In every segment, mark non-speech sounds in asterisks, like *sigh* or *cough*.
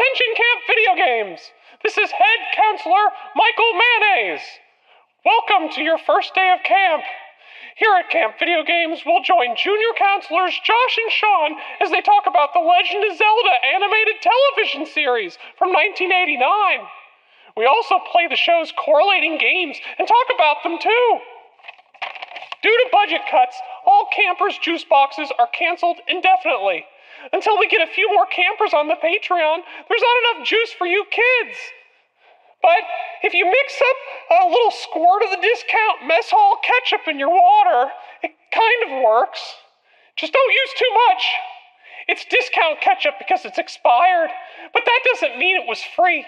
Attention Camp Video Games! This is Head Counselor Michael Mayonnaise. Welcome to your first day of camp. Here at Camp Video Games, we'll join junior counselors Josh and Sean as they talk about the Legend of Zelda animated television series from 1989. We also play the show's correlating games and talk about them too. Due to budget cuts, all campers' juice boxes are canceled indefinitely. Until we get a few more campers on the Patreon, there's not enough juice for you kids. But if you mix up a little squirt of the discount mess hall ketchup in your water, it kind of works. Just don't use too much. It's discount ketchup because it's expired, but that doesn't mean it was free.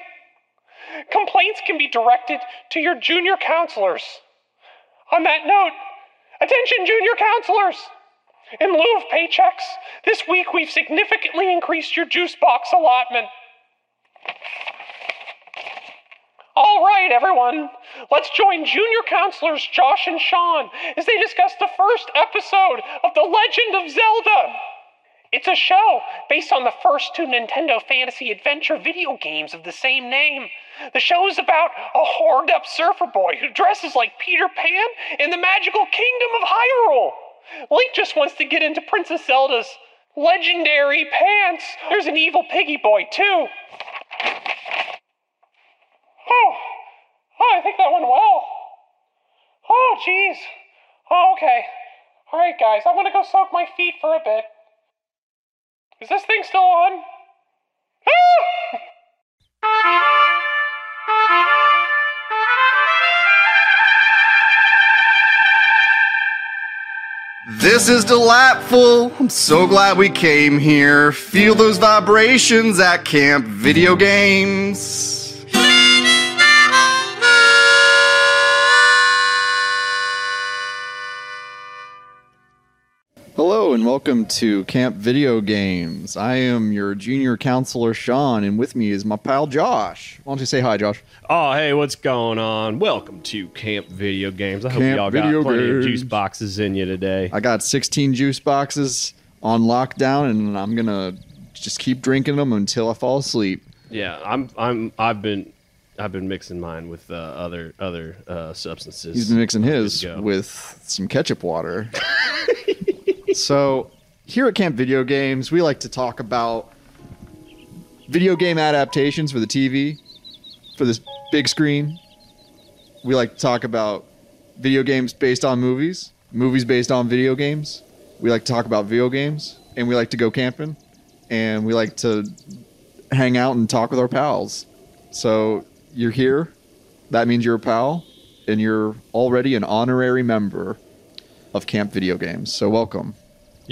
Complaints can be directed to your junior counselors. On that note, attention, junior counselors! In lieu of paychecks, this week we've significantly increased your juice box allotment. All right, everyone, let's join junior counselors Josh and Sean as they discuss the first episode of The Legend of Zelda. It's a show based on the first two Nintendo Fantasy Adventure video games of the same name. The show is about a horned up surfer boy who dresses like Peter Pan in the magical kingdom of Hyrule. Link just wants to get into Princess Zelda's legendary pants. There's an evil piggy boy, too. Oh, oh, I think that went well. Oh, jeez. Oh, okay. All right, guys, I'm gonna go soak my feet for a bit. Is this thing still on? This is delightful. I'm so glad we came here. Feel those vibrations at Camp Video Games. Welcome to Camp Video Games. I am your junior counselor Sean, and with me is my pal Josh. Why don't you say hi, Josh? Oh, hey, what's going on? Welcome to Camp Video Games. I hope Camp y'all got Video plenty of Games. juice boxes in you today. I got 16 juice boxes on lockdown, and I'm gonna just keep drinking them until I fall asleep. Yeah, I'm. I'm. I've been. I've been mixing mine with uh, other other uh, substances. He's been mixing his go. with some ketchup water. *laughs* so, here at Camp Video Games, we like to talk about video game adaptations for the TV, for this big screen. We like to talk about video games based on movies, movies based on video games. We like to talk about video games, and we like to go camping, and we like to hang out and talk with our pals. So, you're here. That means you're a pal, and you're already an honorary member of Camp Video Games. So, welcome.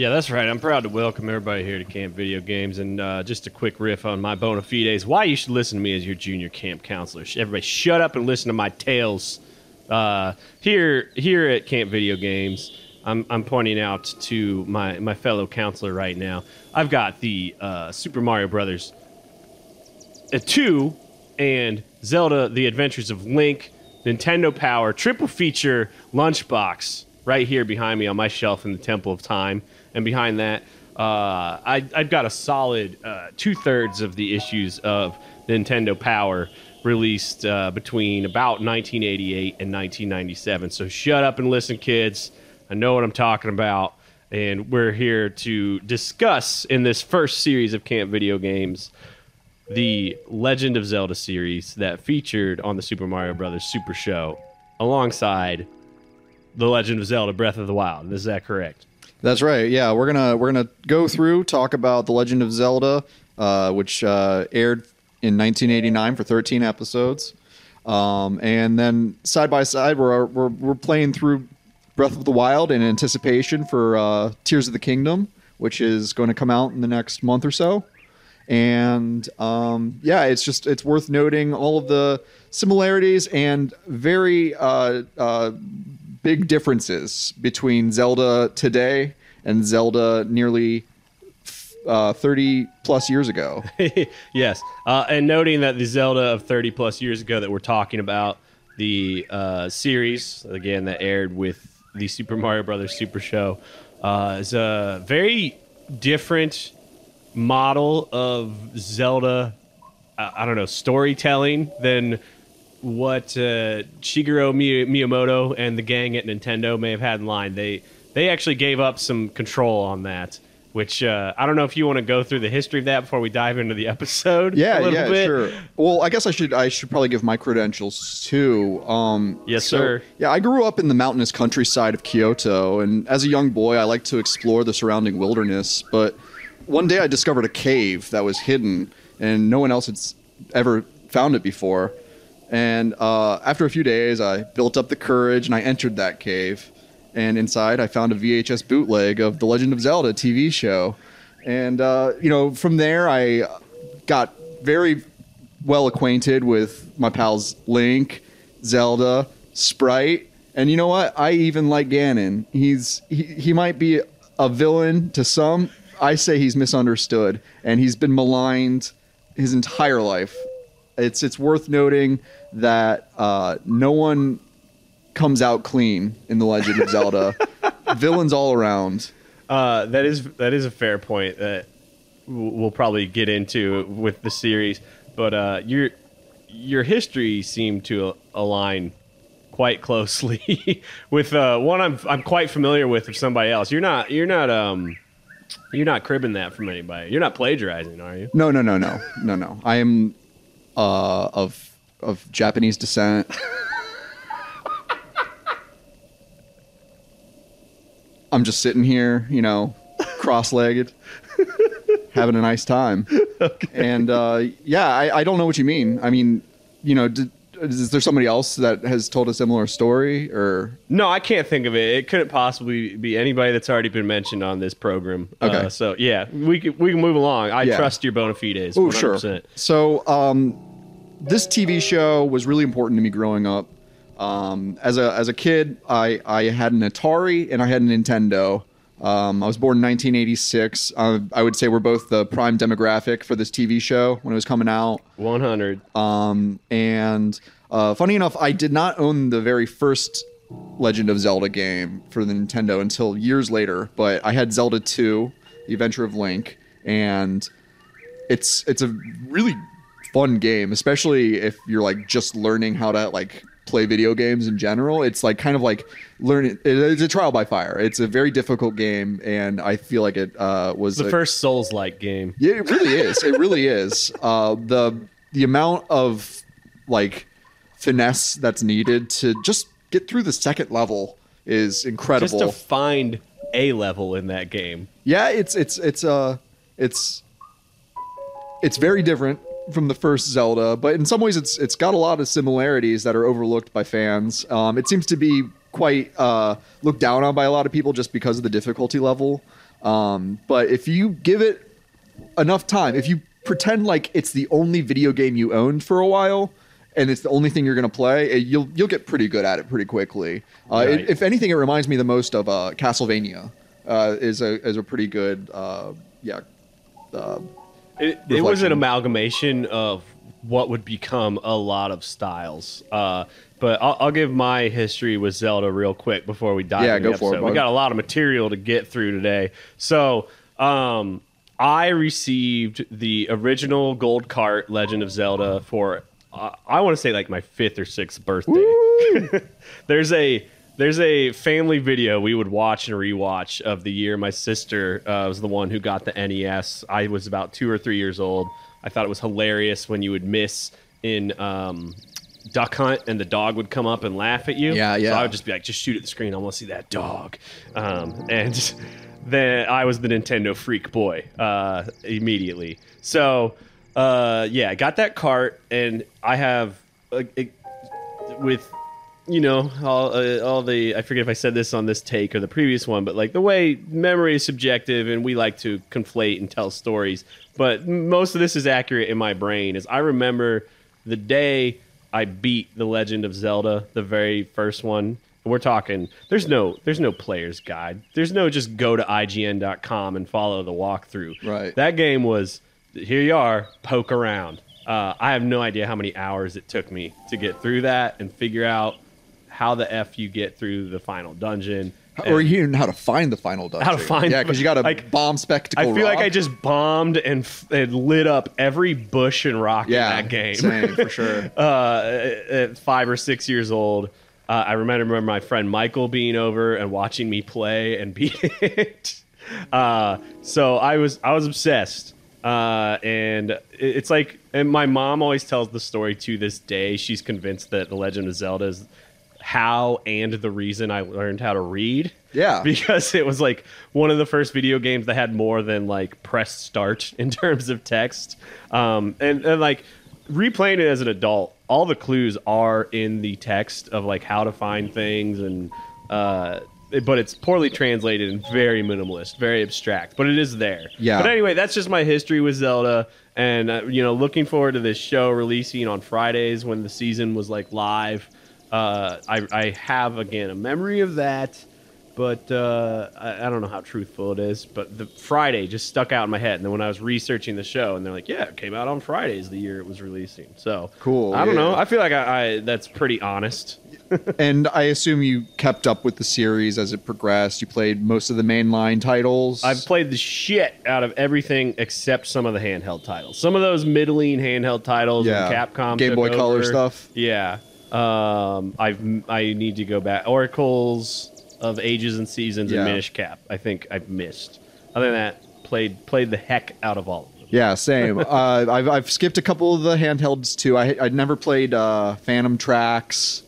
Yeah, that's right. I'm proud to welcome everybody here to Camp Video Games. And uh, just a quick riff on my bona fides why you should listen to me as your junior camp counselor. Everybody, shut up and listen to my tales. Uh, here, here at Camp Video Games, I'm, I'm pointing out to my, my fellow counselor right now. I've got the uh, Super Mario Brothers uh, 2 and Zelda: The Adventures of Link Nintendo Power triple feature lunchbox right here behind me on my shelf in the Temple of Time, and behind that, uh, I, I've got a solid uh, two thirds of the issues of Nintendo Power released uh, between about 1988 and 1997. So shut up and listen, kids. I know what I'm talking about. And we're here to discuss in this first series of Camp Video Games the Legend of Zelda series that featured on the Super Mario Brothers Super Show alongside the Legend of Zelda Breath of the Wild. Is that correct? That's right. Yeah, we're gonna we're gonna go through talk about the Legend of Zelda, uh, which uh, aired in 1989 for 13 episodes, um, and then side by side we're, we're we're playing through Breath of the Wild in anticipation for uh, Tears of the Kingdom, which is going to come out in the next month or so. And um, yeah, it's just it's worth noting all of the similarities and very uh, uh, big differences between Zelda today and Zelda nearly uh, 30 plus years ago. *laughs* yes. Uh, and noting that the Zelda of 30 plus years ago that we're talking about, the uh, series, again, that aired with the Super Mario Brothers Super Show, uh, is a very different model of Zelda I, I don't know storytelling than what uh, Shigeru Miyamoto and the gang at Nintendo may have had in line. They they actually gave up some control on that. Which uh, I don't know if you want to go through the history of that before we dive into the *laughs* episode. Yeah, a little yeah, bit. sure. Well, I guess I should I should probably give my credentials too. Um, Yes, so, sir. Yeah, I grew up in the mountainous countryside of Kyoto, and as a young boy, I liked to explore the surrounding wilderness. But one day, I discovered a cave that was hidden, and no one else had ever found it before. And uh, after a few days, I built up the courage and I entered that cave. And inside, I found a VHS bootleg of the Legend of Zelda TV show. And, uh, you know, from there, I got very well acquainted with my pals Link, Zelda, Sprite, and you know what? I even like Ganon. He's he, he might be a villain to some. I say he's misunderstood, and he's been maligned his entire life. It's it's worth noting that uh, no one comes out clean in the Legend of Zelda. *laughs* Villains all around. Uh, that is that is a fair point that we'll probably get into with the series. But uh, your your history seemed to align quite closely *laughs* with uh, one I'm I'm quite familiar with of somebody else. You're not you're not um you're not cribbing that from anybody. You're not plagiarizing, are you? No, no, no, no, no, no. I am uh, of of Japanese descent. I'm just sitting here, you know, cross-legged, having a nice time. Okay. And uh, yeah, I, I don't know what you mean. I mean, you know, did, is there somebody else that has told a similar story, or No, I can't think of it. It couldn't possibly be anybody that's already been mentioned on this program. Okay. Uh, so yeah, we can, we can move along. I Yeah. trust your bona fides. Oh, sure. So, um, this TV show was really important to me growing up. Um, as a as a kid, I I had an Atari and I had a Nintendo. Um, I was born in 1986. Uh, I would say we're both the prime demographic for this TV show when it was coming out. 100. Um, and uh, funny enough, I did not own the very first Legend of Zelda game for the Nintendo until years later. But I had Zelda 2, The Adventure of Link, and it's it's a really fun game, especially if you're like just learning how to like play video games in general. It's like kind of like learning. It's a trial by fire. It's a very difficult game, and I feel like it uh, was The a- first Souls like game. yeah, it really is. It really is. Uh, the the amount of like finesse that's needed to just get through the second level is incredible. Just to find a level in that game. yeah, it's it's it's uh it's it's very different from the first Zelda, but in some ways it's it's got a lot of similarities that are overlooked by fans. Um, it seems to be quite uh, looked down on by a lot of people just because of the difficulty level. Um, but if you give it enough time, if you pretend like it's the only video game you owned for a while, and it's the only thing you're going to play, eh, you'll you'll get pretty good at it pretty quickly. Uh, it- if anything, it reminds me the most of uh, Castlevania. Uh, is a is a pretty good uh, yeah. It, it was an amalgamation of what would become a lot of styles. Uh, but I'll, I'll give my history with Zelda real quick before we dive Yeah, go for it, episode. We got a lot of material to get through today. So um, I received the original gold cart Legend of Zelda for uh, I want to say like my fifth or sixth birthday. *laughs* there's a there's a family video we would watch and rewatch of the year my sister uh, was the one who got the NES. I was about two or three years old. I thought it was hilarious when you would miss in um, Duck Hunt and the dog would come up and laugh at you. Yeah, So yeah. I would just be like, just shoot at the screen. I want to see that dog. Um, and *laughs* then I was the Nintendo freak boy uh, immediately. So uh, yeah, I got that cart, and I have uh, it, with you know all uh, all the I forget if I said this on this take or the previous one, but like the way memory is subjective, and we like to conflate and tell stories. But most of this is accurate in my brain. Is I remember the day I beat the Legend of Zelda, the very first one. We're talking. There's no. There's no player's guide. There's no just go to IGN.com and follow the walkthrough. Right. That game was. Here you are. Poke around. Uh, I have no idea how many hours it took me to get through that and figure out how the f you get through the final dungeon. or even how to find the final dungeon. How to find- Yeah, because you got a like, bomb spectacle. I feel like. I just bombed and, f- and lit up every bush and rock yeah in that game. same for *laughs* sure. uh, at five or six years old. Uh, I remember my friend Michael being over and watching me play and *laughs* beat it. Uh, so I was I was obsessed, uh, and it's like, and my mom always tells the story to this day. She's convinced that The Legend of Zelda is how and the reason I learned how to read. Yeah. *laughs* because it was like one of the first video games that had more than like press start *laughs* in terms of text, um, and and like replaying it as an adult, all the clues are in the text of like how to find things and uh but it's poorly translated and very minimalist, very abstract, but it is there. Yeah. But anyway, that's just my history with Zelda and uh, you know, looking forward to this show releasing on Fridays when the season was like live. Uh, I, I have again a memory of that, but uh, I, I don't know how truthful it is. But the Friday just stuck out in my head, and then when I was researching the show, and they're like, "Yeah, it came out on Fridays the year it was releasing." So Cool, I don't know. I feel like I, I that's pretty honest. *laughs* and I assume you kept up with the series as it progressed. You played most of the mainline titles. I've played the shit out of everything except some of the handheld titles. Some of those middling handheld titles, Yeah. Capcom, Game Boy Color stuff. Yeah, um, I've I need to go back. Oracles of Ages and Seasons Yeah. and Minish Cap. I think I've missed. Other than that, played played the heck out of all of them. Yeah, same. *laughs* uh, I've, I've skipped a couple of the handhelds too. I I never played uh, Phantom Tracks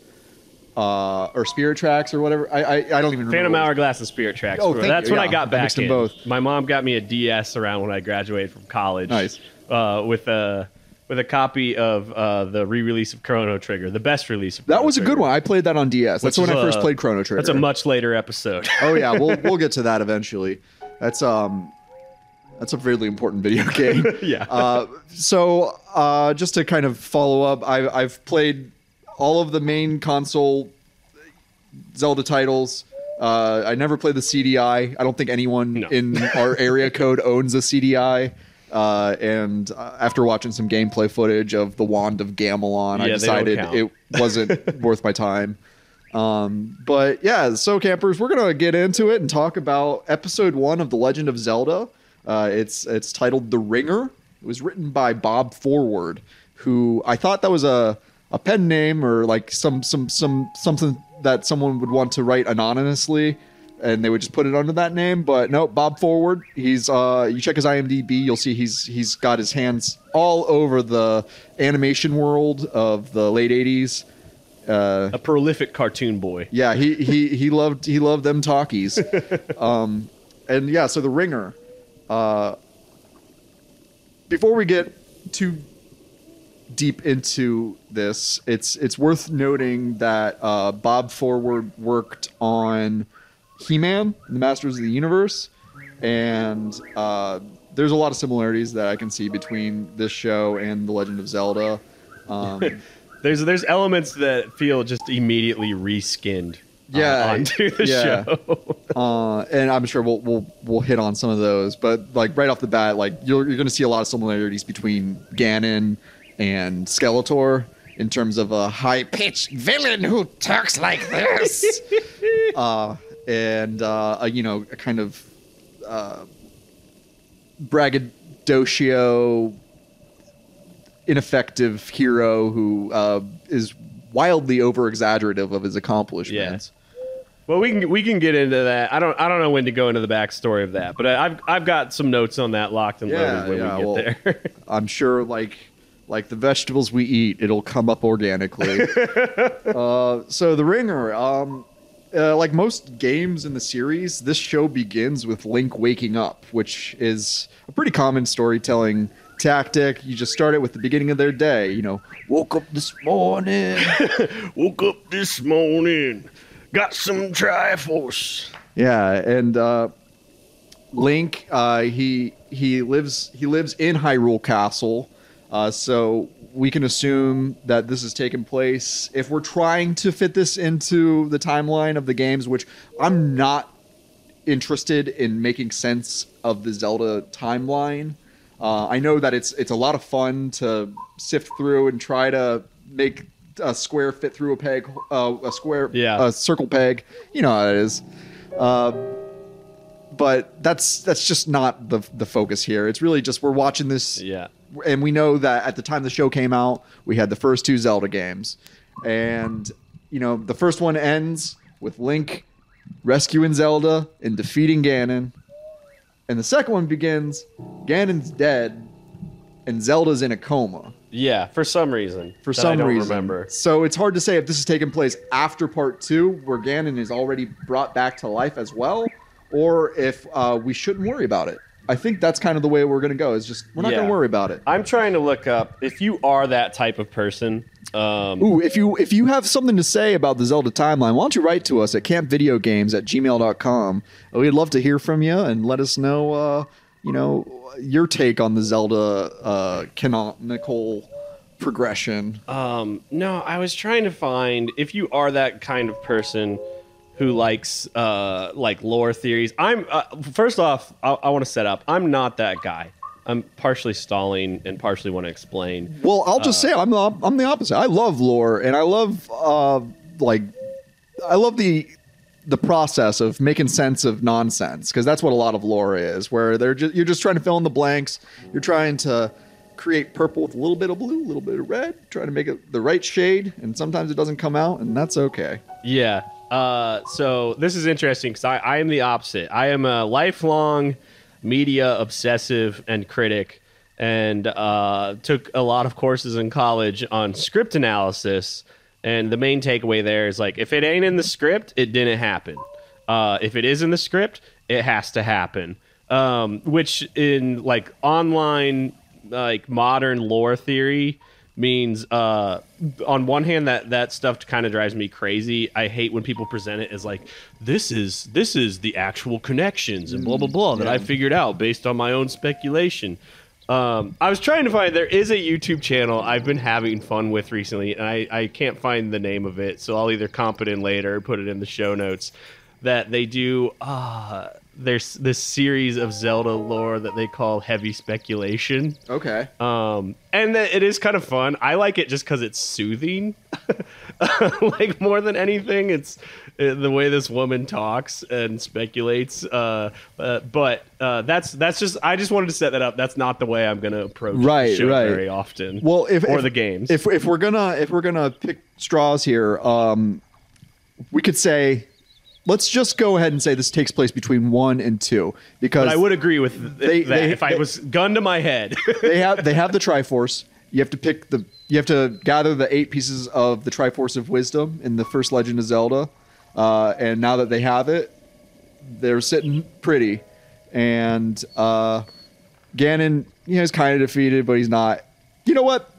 uh, or Spirit Tracks or whatever. I I, I don't even remember. Phantom what- Hourglass and Spirit Tracks. Oh, That's you. when I Yeah, got I back mixed them in. both. My mom got me a DS around when I graduated from college. Nice. Uh, with a with a copy of uh, the re-release of Chrono Trigger, the best release. Of That was a good one. I played that on DS. That's Which when is I first a- played Chrono Trigger. That's a much later episode. *laughs* oh yeah, we'll *laughs* we'll get to that eventually. That's um that's a really important video *laughs* game. Yeah. Uh, so uh, just to kind of follow up, I, I've played all of the main console Zelda titles. Uh, I never played the CDI. I don't think anyone No. in our area code owns a CDI. Uh, and uh, after watching some gameplay footage of the Wand of Gamelon, I Yeah, don't decided it wasn't *laughs* worth my time. Um, but yeah, so campers, we're gonna get into it and talk about episode one of The Legend of Zelda. Uh, it's it's titled The Ringer. It was written by Bob Forward, who I thought that was a a pen name or like some some some something that someone would want to write anonymously, and they would just put it under that name. But no, Bob Forward. He's uh, you check his IMDb, you'll see he's he's got his hands all over the animation world of the late '80s. Uh, a prolific cartoon boy. yeah, he he he loved he loved them talkies. *laughs* um, and yeah, so the ringer. Uh, before we get too deep into this, it's it's worth noting that uh, Bob Forward worked on He-Man, the Masters of the Universe, and uh, there's a lot of similarities that I can see between this show and The Legend of Zelda. Um, *laughs* There's there's elements that feel just immediately reskinned. uh, Yeah, onto the yeah. show. *laughs* uh, and I'm sure we'll we'll we'll hit on some of those. But like right off the bat, like you're you're going to see a lot of similarities between Ganon and Skeletor in terms of a high pitched villain who talks like this, *laughs* uh, and uh, a, you know a kind of uh, braggadocio, ineffective hero who uh, is wildly over exaggerative of his accomplishments. Yeah. well, we can we can get into that. I don't I don't know when to go into the backstory of that, but I- I've I've got some notes on that locked and Yeah, loaded when yeah, we well- get there. *laughs* I'm sure, like like the vegetables we eat, it'll come up organically. *laughs* uh, so the ringer, um, uh, like most games in the series, this show begins with Link waking up, which is a pretty common storytelling tactic. You just start it with the beginning of their day. You know, woke up this morning. *laughs* Woke up this morning, got some Triforce. Yeah, and uh, Link, uh, he he lives he lives in Hyrule Castle, uh, so we can assume that this has taken place. If we're trying to fit this into the timeline of the games, which I'm not interested in making sense of the Zelda timeline. Uh, I know that it's it's a lot of fun to sift through and try to make a square fit through a peg, uh, a square, Yeah. a circle peg. You know how it is. Uh, but that's that's just not the the focus here. It's really just we're watching this Yeah. And we know that at the time the show came out, we had the first two Zelda games, and you know the first one ends with Link rescuing Zelda and defeating Ganon, and the second one begins Ganon's dead, and Zelda's in a coma Yeah, for some reason. for some I don't reason. remember. So it's hard to say if this is taking place after part two, where Ganon is already brought back to life as well, or if uh, we shouldn't worry about it. I think that's kind of the way we're going to go. Is just we're not going to worry about it. I'm trying to look up if you are that type of person. Um, Ooh, if you if you have something to say about the Zelda timeline, why don't you write to us at campvideogames at gmail.com. We'd love to hear from you and let us know, uh, you know, your take on the Zelda uh, canonical progression. Um, no, I was trying to find if you are that kind of person who likes uh, like lore theories. I'm uh, first off, I, I want to set up. I'm not that guy. I'm partially stalling and partially want to explain. Well, I'll just say I'm the, I'm the opposite. I love lore and I love uh, like I love the the process of making sense of nonsense because that's what a lot of lore is. Where they're just you're just trying to fill in the blanks. You're trying to create purple with a little bit of blue, a little bit of red, trying to make it the right shade, and sometimes it doesn't come out, and that's okay. Yeah. Uh, so this is interesting because I, I am the opposite. I am a lifelong media obsessive and critic, and uh, took a lot of courses in college on script analysis. And the main takeaway there is like, if it ain't in the script, it didn't happen. Uh, if it is in the script, it has to happen. Um, which in like online, like modern lore theory means uh on one hand that that stuff kind of drives me crazy. I hate when people present it as like this is this is the actual connections and blah blah blah that i figured out based on my own speculation. Um i was trying to find there is a youtube channel i've been having fun with recently and i i can't find the name of it so i'll either comp it in later or put it in the show notes that they do uh there's this series of zelda lore that they call heavy speculation Okay. um, and th- it is kind of fun. I like it just because it's soothing, *laughs* like more than anything. It's uh, the way this woman talks and speculates. Uh, uh, but uh, that's that's just I just wanted to set that up. That's not the way I'm going to approach Right, right. very often. Well, if or if- the games. If if we're gonna if we're gonna pick straws here, um, we could say, let's just go ahead and say this takes place between one and two because but I would agree with th- They- that they- if I they- was gun to my head. *laughs* they have they have the *laughs* Triforce. You have to pick the you have to gather the eight pieces of the Triforce of Wisdom in the first Legend of Zelda, uh, and now that they have it, they're sitting pretty, and uh, Ganon, you know, is kind of defeated, but he's not. You know what?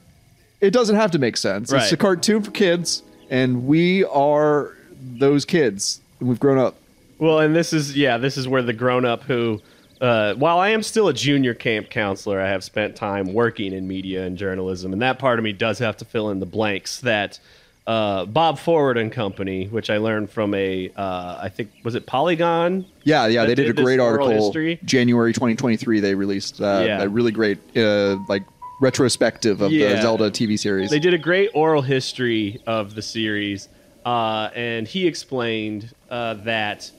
It doesn't have to make sense. It's a cartoon for kids, and we are those kids. We've grown up. Well, and this is yeah, this is where the grown up who uh, while I am still a junior camp counselor, I have spent time working in media and journalism, and that part of me does have to fill in the blanks that uh, Bob Forward and Company, which I learned from a, uh, I think was it Polygon? Yeah, yeah, they did, did a great article. history? January 2023, they released uh, Yeah. a really great, uh, like retrospective of the Zelda TV series. They did a great oral history of the series, uh, and he explained uh, that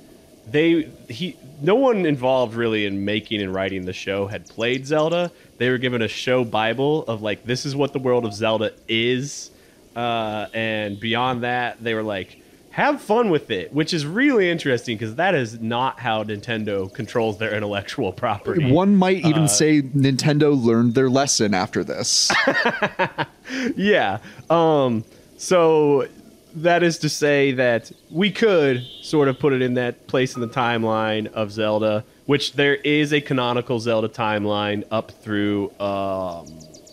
they he no one involved really in making and writing the show had played Zelda. They were given a show bible of like this is what the world of Zelda is, uh, and beyond that they were like have fun with it, which is really interesting because that is not how Nintendo controls their intellectual property. One might even Uh, say Nintendo learned their lesson after this. *laughs* yeah. Um, so that is to say that we could sort of put it in that place in the timeline of Zelda, which there is a canonical Zelda timeline up through um,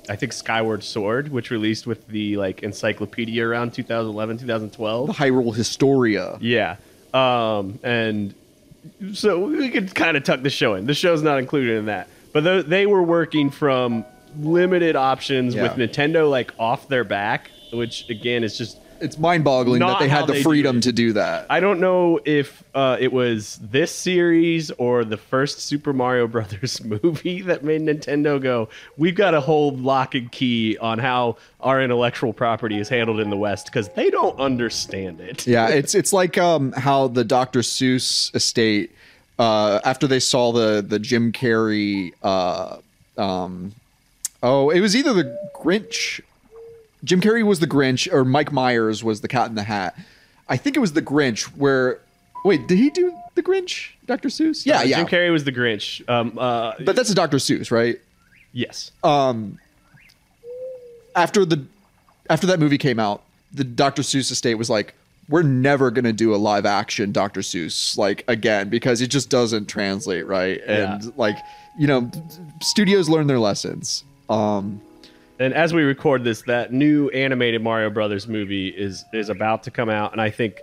I think Skyward Sword, which released with the like encyclopedia around 2011, 2012. The Hyrule Historia. Yeah. Um, and so we could kind of tuck the show in. The show's not included in that. But th- they were working from limited options Yeah. with Nintendo like off their back, which again is just it's mind-boggling that they how had the they do freedom it. to do that. I don't know if uh, it was this series or the first Super Mario Brothers *laughs* movie that made Nintendo go, we've got to hold lock and key on how our intellectual property is handled in the West because they don't understand it. yeah, it's it's like um how the Dr. Seuss estate uh after they saw the the Jim Carrey uh um oh it was either the Grinch Jim Carrey was the Grinch or Mike Myers was the Cat in the Hat. I think it was the Grinch where wait did he do the Grinch Dr. Seuss? Yeah, Uh, yeah. Jim Carrey was the Grinch. Um, uh, but that's a Dr. Seuss, right? yes. um after the after that movie came out the dr seuss estate was like we're never going to do a live action dr seuss like again because it just doesn't translate right and Yeah. like you know studios learn their lessons um And as we record this, that new animated Mario Brothers movie is is about to come out, and I think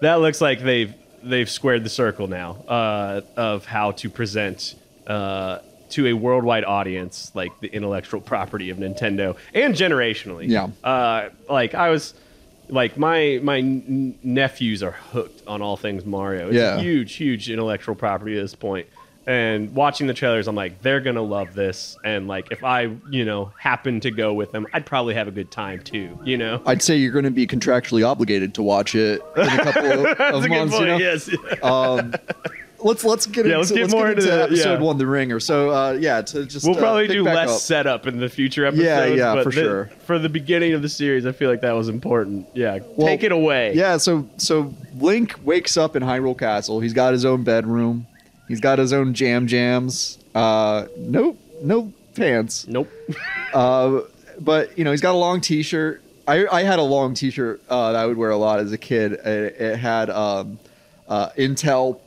that looks like they've they've squared the circle now uh, of how to present uh, to a worldwide audience like the intellectual property of Nintendo and generationally. Yeah. Uh, like I was. Like my my nephews are hooked on all things Mario. It's Yeah. a huge, huge intellectual property at this point. And watching the trailers, I'm like, they're gonna love this. And like, if I, you know, happen to go with them, I'd probably have a good time too. You know, i'd say you're going to be contractually obligated to watch it in a couple *laughs* of, of a months you know Yes. um let's let's get Yeah, into, let's get let's more get into into episode yeah. one the ringer so uh yeah to just we'll uh, probably do less up. setup in the future episodes. yeah, but for the- sure. For the beginning of the series, I feel like that was important. Yeah, Well, take it away. Yeah, so so Link wakes up in Hyrule Castle. He's got his own bedroom. He's got his own jam jams. Uh, no no pants. Nope. *laughs* Uh, but you know he's got a long T-shirt. I I had a long T-shirt uh, that I would wear a lot as a kid. It, it had um, uh, Intel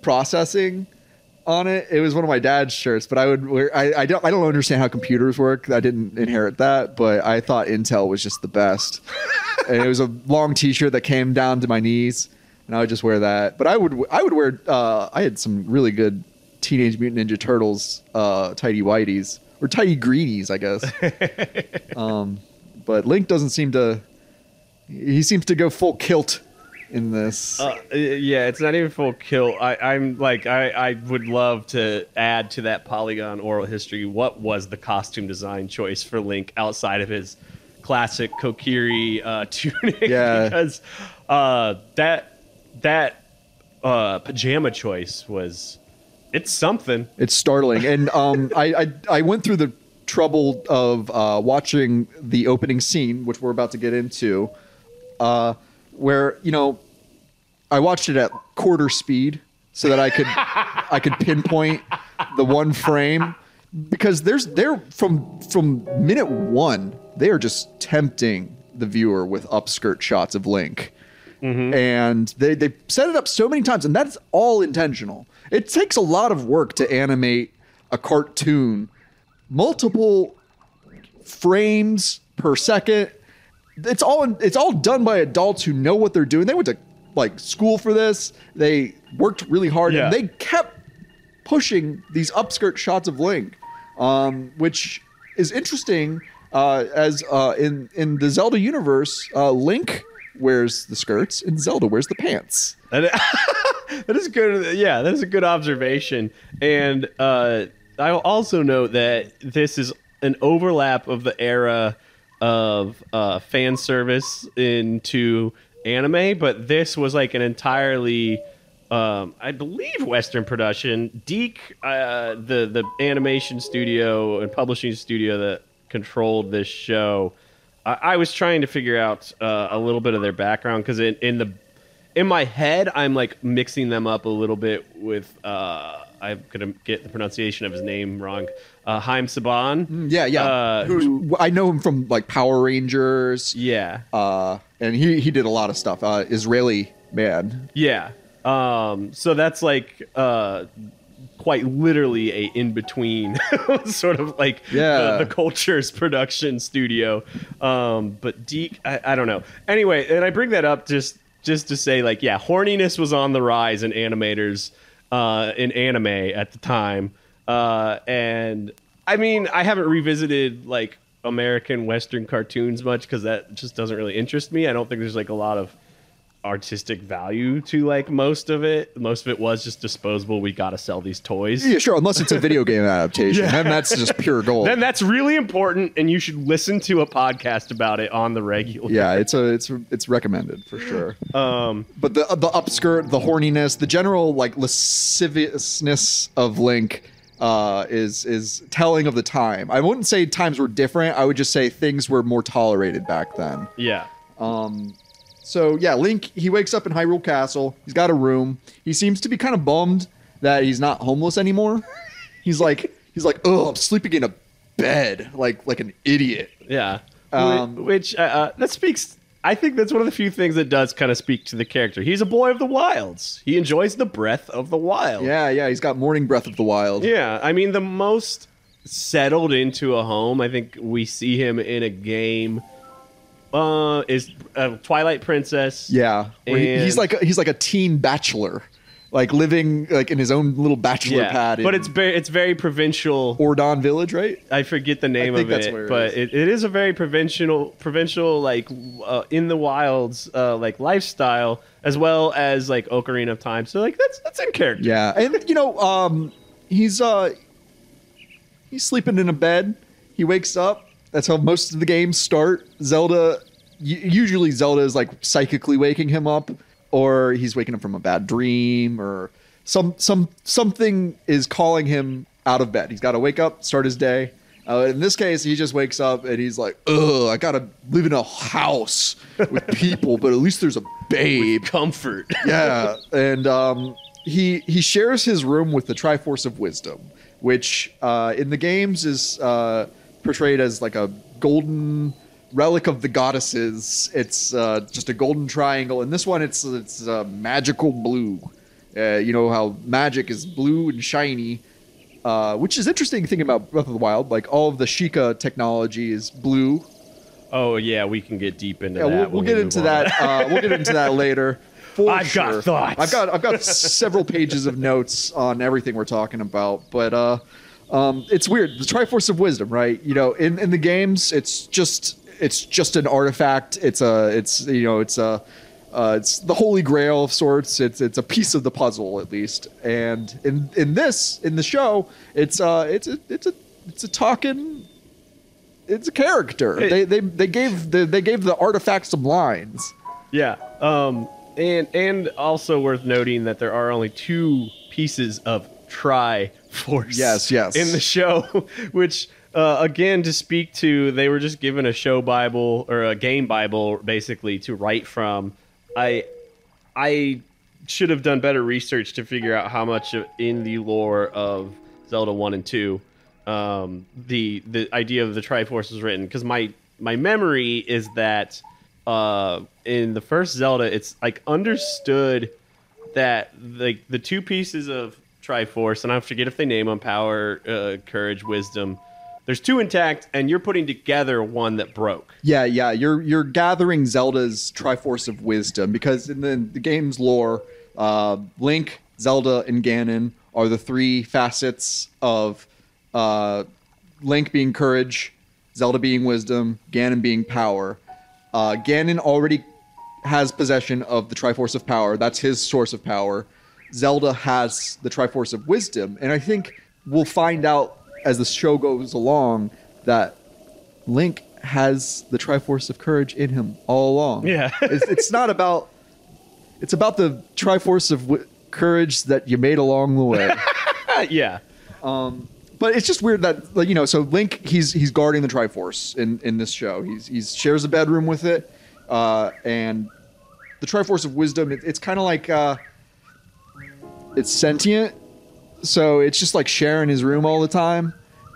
processing on it. It was one of my dad's shirts, but I would wear. I, I don't I don't understand how computers work. I didn't inherit that, but I thought Intel was just the best. *laughs* and it was a long T-shirt that came down to my knees, and I would just wear that. But I would I would wear. Uh, I had some really good Teenage Mutant Ninja Turtles uh, tidy whiteys or tidy greenies, I guess. *laughs* um, but Link doesn't seem to. He seems to go full kilt in this. Uh, yeah, it's not even full kill. I, I'm like, I, I would love to add to that Polygon oral history. What was the costume design choice for Link outside of his classic Kokiri uh, *laughs* tunic? Yeah. because uh, that that uh, pajama choice was it's something. It's startling, and um, *laughs* I, I I went through the trouble of uh, watching the opening scene, which we're about to get into, uh, where you know I watched it at quarter speed so that I could *laughs* I could pinpoint the one frame. Because there's they're from from minute one they are just tempting the viewer with upskirt shots of Link and they they set it up so many times, and that's all intentional. It takes a lot of work to animate a cartoon, multiple frames per second. It's all it's all done by adults who know what they're doing. They went to like school for this. They worked really hard, Yeah. and they kept pushing these upskirt shots of Link, um, which is interesting. Uh, as uh, in in the Zelda universe, uh, Link wears the skirts and Zelda wears the pants. *laughs* That is good. Yeah, that is a good observation. And uh, I'll also note that this is an overlap of the era of uh, fan service into anime, but this was like an entirely, um, I believe, Western production. DiC, uh, the the animation studio and publishing studio that controlled this show. I, I was trying to figure out uh, a little bit of their background because in, in the in my head, I'm like mixing them up a little bit with. Uh, I'm gonna get the pronunciation of his name wrong. Uh, Haim Saban. Yeah, yeah. Uh, Who, I know him from like Power Rangers. Yeah, Uh, and he he did a lot of stuff. Uh, Israeli man. yeah. Um, so that's like uh, quite literally a in between, *laughs* sort of like Yeah. the, the culture's production studio. Um, but DiC, I, I don't know. Anyway, and I bring that up just just to say, like, yeah, horniness was on the rise in animators uh, in anime at the time, uh, and I mean, I haven't revisited like American Western cartoons much because that just doesn't really interest me. I don't think there's like a lot of artistic value to like most of it. Most of it was just disposable. We got to sell these toys. Yeah, sure. Unless it's a video game *laughs* adaptation, Yeah. then that's just pure gold. Then that's really important, and you should listen to a podcast about it on the regular. yeah, it's a it's it's recommended for sure. Um, But the the upskirt, the horniness, the general like lasciviousness of Link uh, is is telling of the time. I wouldn't say times were different. I would just say things were more tolerated back then. yeah. So yeah, Link he wakes up in Hyrule Castle. He's got a room. He seems to be kind of bummed that he's not homeless anymore. *laughs* he's like he's like, oh, I'm sleeping in a bed like like an idiot. Yeah. Um, Which uh, uh, that speaks. I think that's one of the few things that does kind of speak to the character. He's a boy of the wilds. He enjoys the breath of the wild. Yeah, yeah, he's got Morning Breath of the Wild. Yeah. I mean, the most settled into a home. I think we see him in a game. Uh, is uh, Twilight Princess. Yeah, he- he's like a, he's like a teen bachelor, like living like in his own little bachelor Yeah. pad. But it's very it's very provincial. Ordon Village, right? I forget the name think of that's it, where it but is. it, it is a very provincial, provincial like uh, in the wilds, uh, like lifestyle, as well as like Ocarina of Time. So like that's that's in character. Yeah, and you know, um, he's uh, he's sleeping in a bed. He wakes up. That's how most of the games start. Zelda, usually Zelda is like psychically waking him up, or he's waking up from a bad dream, or some some something is calling him out of bed. He's got to wake up, start his day. Uh, in this case, he just wakes up and he's like, "Ugh, I gotta live in a house with people, but at least there's a babe." Comfort. *laughs* yeah, and um, he he shares his room with the Triforce of Wisdom, which uh, in the games is uh, portrayed as like a golden relic of the goddesses. It's uh, just a golden triangle. In this one, it's it's uh, magical blue. Uh, you know how magic is blue and shiny. Uh, which is interesting thing about Breath of the Wild. Like all of the Sheikah technology is blue, Oh yeah, we can get deep into yeah, that. we'll, we'll get into that. Uh, we'll get into that later. *laughs* I've got thoughts. I've got I've got *laughs* several pages of notes on everything we're talking about, but uh, um, it's weird. The Triforce of Wisdom, right? You know, in in the games, it's just it's just an artifact. It's a it's you know it's a uh, it's the holy grail of sorts. It's it's a piece of the puzzle at least. And in in this in the show, it's uh it's a it's a it's a talking it's a character. It- they, they they gave the they gave the artifact some lines. Yeah. Um. And and also worth noting that there are only two pieces of Triforce. Yes, yes. In the show, *laughs* which uh, again to speak to, they were just given a show Bible or a game Bible basically to write from. I I should have done better research to figure out how much in the lore of Zelda One and Two, um, the the idea of the Triforce was written. Because my my memory is that uh, in the first Zelda, it's like understood that like the two pieces of Triforce, and I forget if they name them Power, uh, Courage, Wisdom. There's two intact, and you're putting together one that broke. Yeah, yeah. You're you're gathering Zelda's Triforce of Wisdom because in the, the game's lore, uh, Link, Zelda, and Ganon are the three facets of uh, Link being courage, Zelda being wisdom, Ganon being power. Uh, Ganon already has possession of the Triforce of Power. That's his source of power. Zelda has the Triforce of Wisdom, and I think we'll find out as the show goes along that Link has the Triforce of Courage in him all along. Yeah. *laughs* it's, it's not about. It's about the Triforce of w- Courage that you made along the way. *laughs* yeah. Um, but it's just weird that like, you know. So Link, he's he's guarding the Triforce in in this show. He's he shares a bedroom with it, uh, and the Triforce of Wisdom. It, it's kind of like uh, it's sentient, so it's just like sharing his room all the time,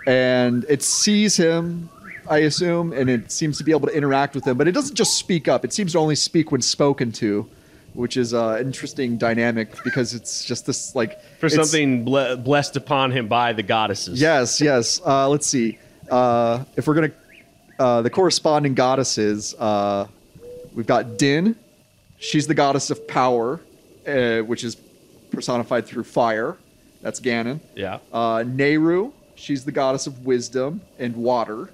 and it sees him. I assume, and it seems to be able to interact with him, but it doesn't just speak up. It seems to only speak when spoken to, which is uh, an interesting dynamic because it's just this like For something ble- blessed upon him by the goddesses. Yes, yes. Uh, let's see. Uh, if we're gonna, uh, the corresponding goddesses, uh, we've got Din. She's the goddess of power, uh, which is personified through fire. That's Ganon. Yeah. Uh, Nayru. She's the goddess of wisdom and water.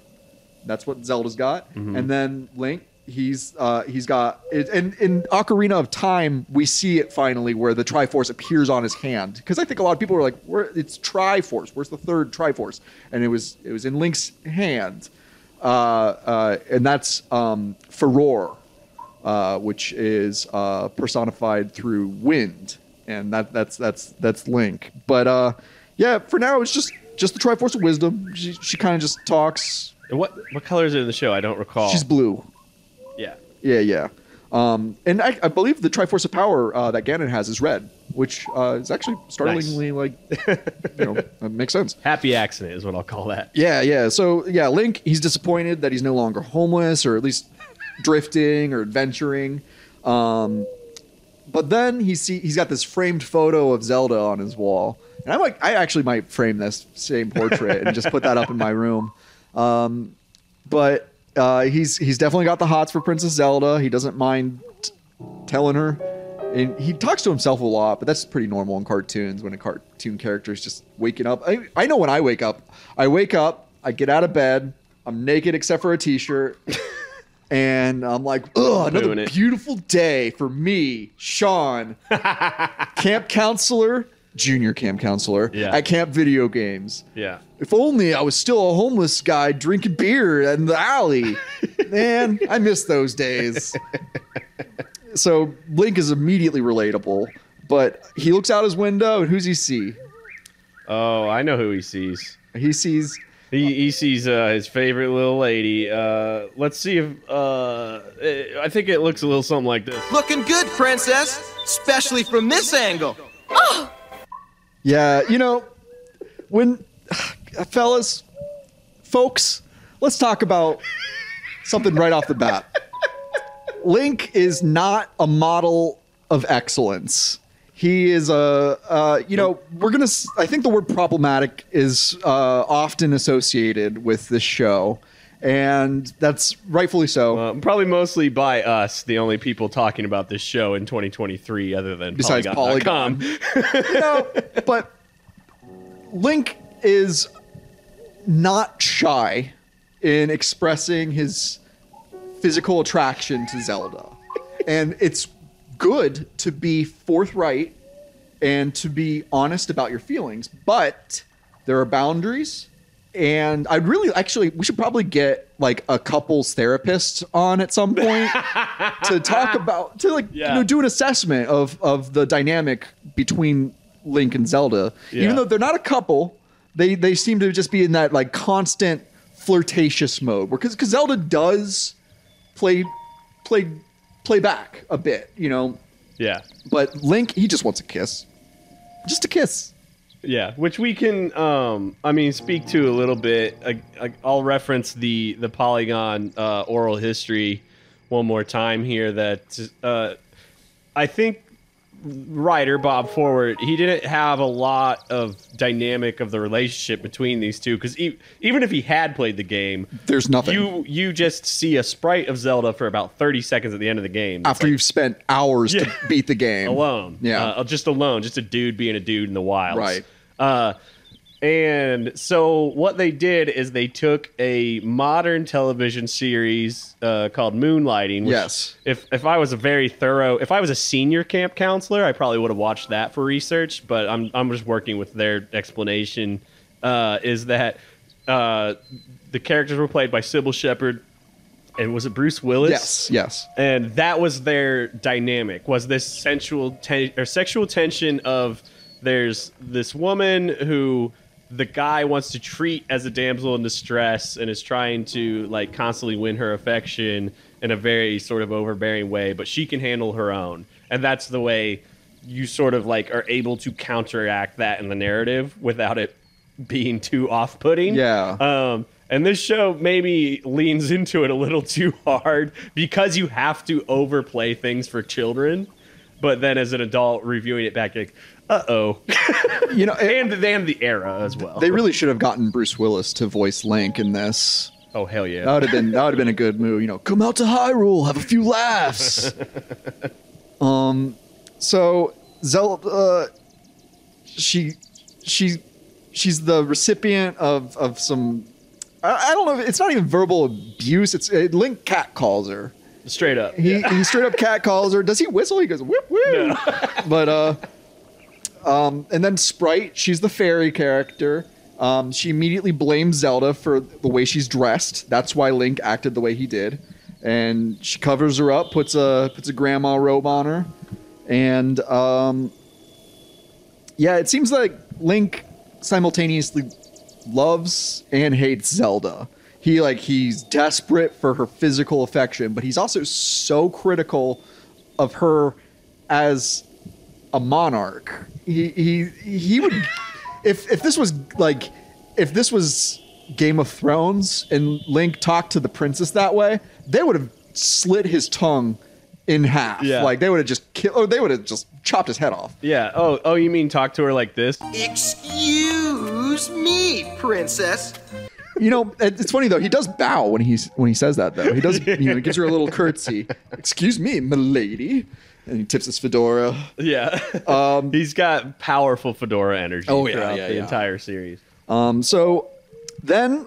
That's what Zelda's got. Mm-hmm. And then Link, he's uh, he's got. It, and in Ocarina of Time, we see it finally where the Triforce appears on his hand. Because I think a lot of people were like, "Where it's Triforce? Where's the third Triforce?" And it was it was in Link's hand, uh, uh, and that's um, Farore, uh, which is uh, personified through wind, and that that's that's that's Link. But uh, yeah, for now it's just just the Triforce of Wisdom. She, she kind of just talks. And what what color is it in the show? I don't recall. She's blue. yeah. Yeah, yeah. Um, and I, I believe the Triforce of Power uh, that Ganon has is red, which uh, is actually startlingly like, you know, *laughs* uh, makes sense. Happy accident is what I'll call that. Yeah, yeah. So yeah, Link, he's disappointed that he's no longer homeless, or at least *laughs* drifting or adventuring. Um, but then he see he's got this framed photo of Zelda on his wall, and I might, I actually might frame this same portrait and just put that up in my room. Um, but uh, he's he's definitely got the hots for Princess Zelda. He doesn't mind t- telling her. And he talks to himself a lot, but that's pretty normal in cartoons when a cartoon character is just waking up. I, I know when I wake up, I wake up, I get out of bed, I'm naked except for a t-shirt, *laughs* and I'm like, ugh, another beautiful day for me, Sean, *laughs* camp counselor, junior camp counselor Yeah. at Camp Video Games. Yeah. If only I was still a homeless guy drinking beer in the alley. *laughs* Man, I miss those days. *laughs* So Link is immediately relatable, but he looks out his window and who's he see? Oh, I know who he sees. He sees He, he sees uh, his favorite little lady. Uh, let's see if uh, eh, I think it looks a little something like this. Looking good, princess, especially from this angle. Oh! Yeah, you know, when *sighs* fellas, folks, let's talk about something right off the bat. Link is not a model of excellence. He is a, uh, you know, we're gonna. I think the word problematic is uh, often associated with this show, and that's rightfully so. Uh, probably mostly by us, the only people talking about this show in 2023, other than Besides Polygon.com. you *laughs* know, but Link is not shy in expressing his physical attraction to Zelda. And it's good to be forthright and to be honest about your feelings, but there are boundaries. And I'd really actually, we should probably get like a couples therapist on at some point *laughs* to talk about, to like, Yeah. you know, do an assessment of, of the dynamic between Link and Zelda. Yeah. Even though they're not a couple, they, they seem to just be in that like constant flirtatious mode. Because Zelda does play, play, play back a bit, you know, Yeah. but Link, he just wants a kiss. Just a kiss. Yeah, which we can, um, I mean, speak to a little bit. I, I, I'll reference the the Polygon uh, oral history one more time here. That uh, I think writer Bob Forward he didn't have a lot of dynamic of the relationship between these two because e- even if he had played the game, There's nothing. you you just see a sprite of Zelda for about thirty seconds at the end of the game. After like you've spent hours Yeah. to beat the game. alone. Yeah. Uh, just alone, just a dude being a dude in the wild. Right. Uh, and so what they did is they took a modern television series uh, called Moonlighting. Which Yes. If if I was a very thorough, if I was a senior camp counselor, I probably would have watched that for research. But I'm I'm just working with their explanation. Uh, is that uh, the characters were played by Cybill Shepherd, and was it Bruce Willis? Yes, yes. and that was their dynamic was this sensual ten- or sexual tension of there's this woman who the guy wants to treat as a damsel in distress and is trying to like constantly win her affection in a very sort of overbearing way but she can handle her own and that's the way you sort of like are able to counteract that in the narrative without it being too off-putting Yeah. um, and this show maybe leans into it a little *laughs* too hard because you have to overplay things for children. But then as an adult reviewing it back, like, uh oh. You know, and and, and the era as well. they really should have gotten Bruce Willis to voice Link in this. oh, hell yeah. That would have been that would have been a good move. You know, come out to Hyrule, have a few laughs. *laughs* um, so Zelda, uh, she, she, she's the recipient of of some I, I don't know. It's not even verbal abuse. It's it, Link cat calls her. Straight up. He, he straight up *laughs* cat calls her. Does he whistle? He goes whip whip. but uh, um, and then Sprite, she's the fairy character. Um, she immediately blames Zelda for the way she's dressed. That's why Link acted the way he did, and she covers her up, puts a puts a grandma robe on her, and um, yeah, it seems like Link simultaneously loves and hates Zelda. He like he's desperate for her physical affection, but he's also so critical of her as a monarch. He he he would if if this was like if this was Game of Thrones and Link talked to the princess that way, they would have slit his tongue in half. Yeah. Like they would have just killed or oh, they would have just chopped his head off. Yeah. Oh, oh, you mean talk to her like this? Excuse me, princess. You know, it's funny though. He does bow when he's when he says that though. He does, you know, he gives her a little *laughs* curtsy. Excuse me, milady, and he tips his fedora. Yeah. *laughs* Um, He's got powerful fedora energy Oh, yeah, throughout yeah, the yeah. entire series. Um, so then,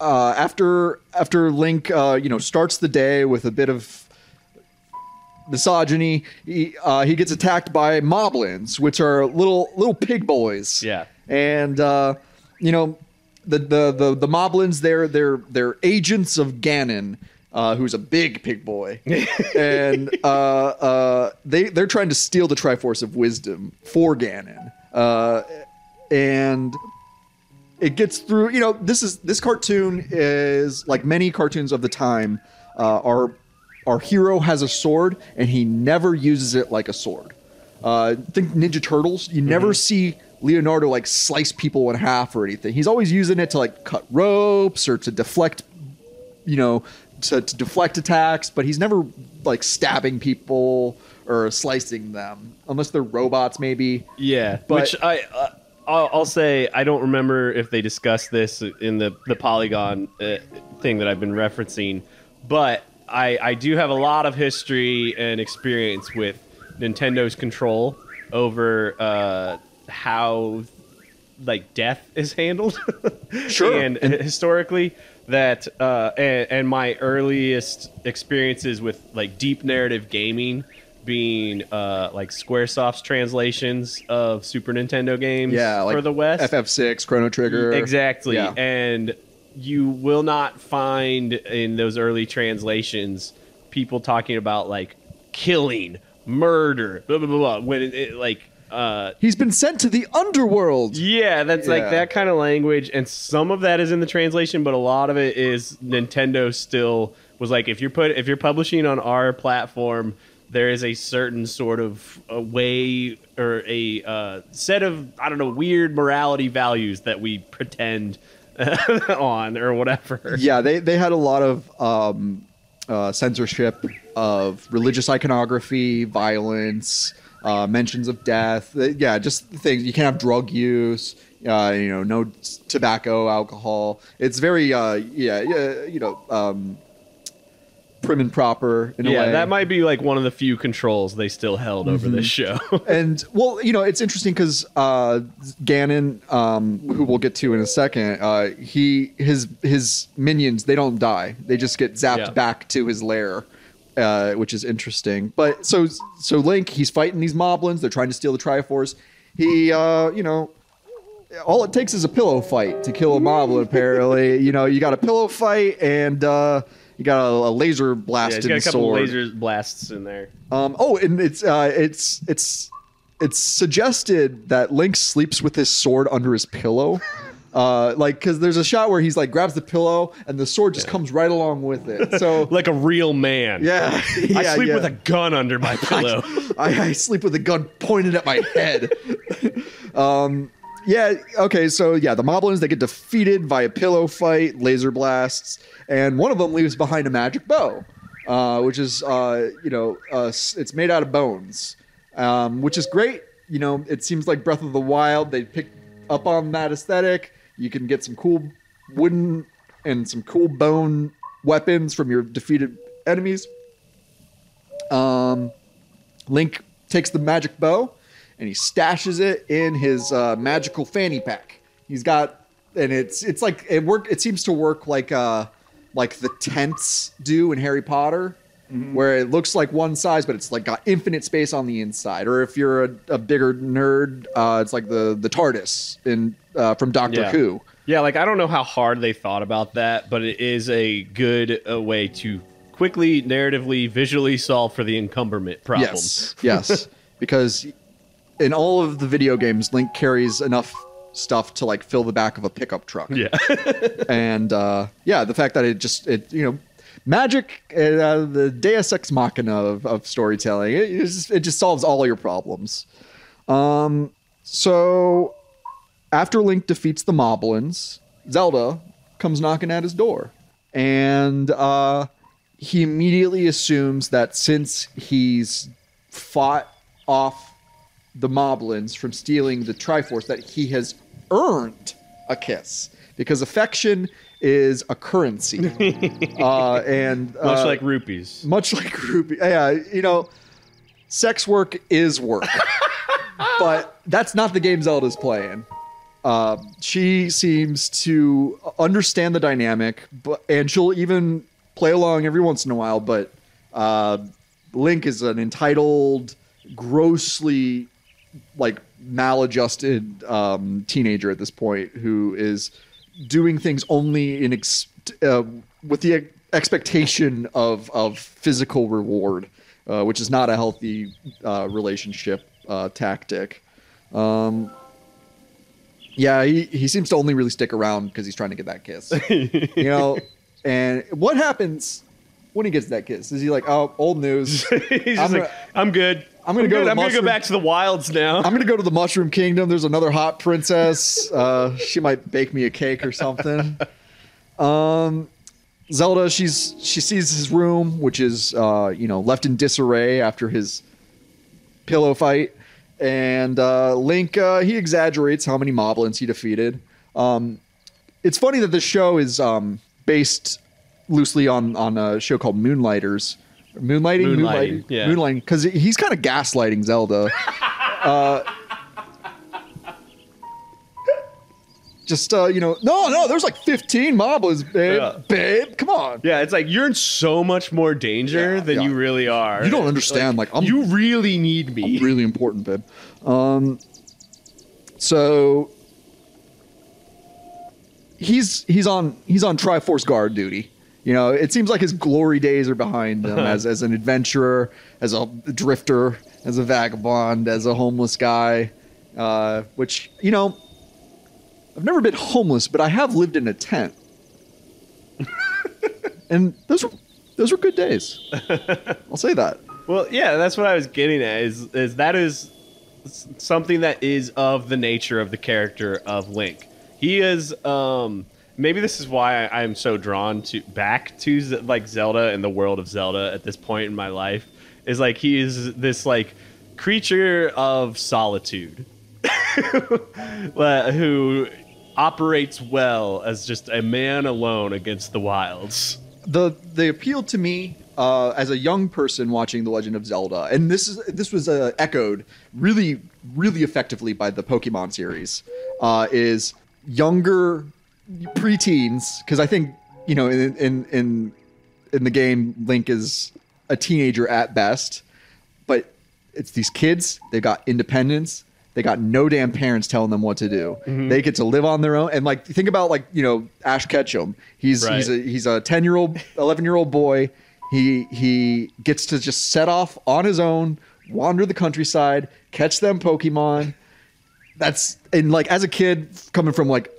uh, after after Link, uh, you know, starts the day with a bit of misogyny, he uh, he gets attacked by moblins, which are little little pig boys. Yeah. and uh, you know, the the the the moblins they're they're they're agents of Ganon. Uh, who's a big pig boy, *laughs* and uh, uh, they they're trying to steal the Triforce of Wisdom for Ganon, uh, and it gets through you know this is this cartoon is like many cartoons of the time uh, our our hero has a sword and he never uses it like a sword. Uh, think ninja turtles. You never see leonardo like slice people in half or anything. He's always using it to like cut ropes or to deflect you know to, to deflect attacks but he's never like stabbing people or slicing them unless they're robots maybe Yeah, But- which I uh, I'll, I'll say I don't remember if they discussed this in the the Polygon uh, thing that I've been referencing, but I I do have a lot of history and experience with Nintendo's control over uh, how like death is handled. *laughs* Sure. and, historically that uh, and, and my earliest experiences with like deep narrative gaming being uh, like SquareSoft's translations of Super Nintendo games yeah like for the West. ff6 chrono trigger Exactly. Yeah. And you will not find in those early translations people talking about like killing, murder, blah blah blah. blah when it, it, like uh He's been sent to the underworld. yeah, that's like that kind of language, and some of that is in the translation, but a lot of it is Nintendo still was like, if you're put if you're publishing on our platform, there is a certain sort of a way or a uh, set of I don't know weird morality values that we pretend *laughs* on or whatever. Yeah, they they had a lot of um, uh, censorship of religious iconography, violence, uh, mentions of death. Uh, Yeah, just things you can't have drug use. Uh, you know, no tobacco, alcohol. It's very uh, yeah, yeah, you know, um, prim and proper in a Yeah, way. that might be like one of the few controls they still held over this show. *laughs* and well, you know, it's interesting because uh, Ganon, um, who we'll get to in a second, uh, he his his minions they don't die; they just get zapped Yeah. back to his lair, uh, which is interesting. But so so Link, he's fighting these moblins. They're trying to steal the Triforce. He, uh, you know. All it takes is a pillow fight to kill a moblin. Apparently, *laughs* you know, you got a pillow fight and uh, you got a, a laser blast. yeah, got a couple sword. laser blasts in there. Um, oh, and it's uh, it's it's it's suggested that Link sleeps with his sword under his pillow. *laughs* Uh, like, because there's a shot where he's like grabs the pillow and the sword just comes right along with it. So *laughs* Like a real man. yeah, *laughs* I sleep yeah. with a gun under my *laughs* pillow. I, I sleep with a gun pointed at my head. um, yeah. Okay. So yeah, the Moblins they get defeated via pillow fight, laser blasts, and one of them leaves behind a magic bow, uh, which is uh, you know uh, it's made out of bones, um, which is great. You know, it seems like Breath of the Wild. They picked up on that aesthetic. You can get some cool wooden and some cool bone weapons from your defeated enemies. Um, Link takes the magic bow and he stashes it in his uh, magical fanny pack. He's got and it's it's like it work. It seems to work like uh like the tents do in Harry Potter, where it looks like one size, but it's like got infinite space on the inside. Or if you're a, a bigger nerd, uh, it's like the the TARDIS in uh, from Doctor Yeah. Who. Yeah, like I don't know how hard they thought about that, but it is a good uh, way to quickly, narratively, visually solve for the encumberment problem. Yes, yes, *laughs* because in all of the video games, Link carries enough stuff to like fill the back of a pickup truck. Yeah. *laughs* and uh, yeah, the fact that it just it you know magic uh, the Deus ex machina of, of storytelling it, it just, it just solves all your problems. Um, so after Link defeats the Moblins, Zelda comes knocking at his door, and uh, he immediately assumes that since he's fought off the Moblins from stealing the Triforce that he has earned a kiss because affection is a currency, *laughs* uh, and Much uh, like rupees. much like Ruby. Yeah, you know, sex work is work, *laughs* but that's not the game Zelda's playing. Uh, she seems to understand the dynamic, but and she'll even play along every once in a while. But uh, Link is an entitled, grossly like maladjusted um, teenager at this point who is doing things only in ex- uh, with the ex- expectation of of physical reward, uh, which is not a healthy uh, relationship tactic. Um, yeah, he, he seems to only really stick around because he's trying to get that kiss. you *laughs* know, and what happens when he gets that kiss? Is he like, oh, old news? *laughs* He's I'm like, gonna- I'm good. I'm gonna go good. I'm gonna go back to the wilds now. I'm gonna go to the Mushroom Kingdom. There's another hot princess. *laughs* Uh, she might bake me a cake or something. Um, Zelda, she's she sees his room, which is uh, you know left in disarray after his pillow fight, and uh, Link uh, he exaggerates how many Moblins he defeated. Um, it's funny that the show is um, based loosely on on a show called Moonlighters. Moonlighting, Moonlighting, yeah. moonlighting, because he's kind of gaslighting Zelda. *laughs* uh, just uh, you know, no, no, there's like 15 moblins, babe, Yeah. babe, come on. yeah, it's like you're in so much more danger Yeah, than yeah. you really are. You don't understand, like, I'm- you really need me. really important, babe. Um, so he's he's on he's on Triforce guard duty. You know, it seems like his glory days are behind him *laughs* as as an adventurer, as a drifter, as a vagabond, as a homeless guy. Uh, which you know, I've never been homeless, but I have lived in a tent, *laughs* and those were those were good days. *laughs* I'll say that. Well, yeah, that's what I was getting at. Is is that is something that is of the nature of the character of Link. He is. um Maybe this is why I, I'm so drawn to back to like Zelda and the world of Zelda at this point in my life. Is like he is this like creature of solitude *laughs* who operates well as just a man alone against the wilds. the the appeal to me uh, as a young person watching The Legend of Zelda, and this is this was uh, echoed really really effectively by the Pokemon series, uh, is younger preteens because I think you know in in in in the game Link is a teenager at best, but it's these kids. They've got independence. They got no damn parents telling them what to do. Mm-hmm. They get to live on their own. And like, think about like you know Ash Ketchum. He's he's a he's a ten year old, *laughs* eleven year old boy. He he gets to just set off on his own, wander the countryside, catch them Pokemon. That's and like as a kid coming from like,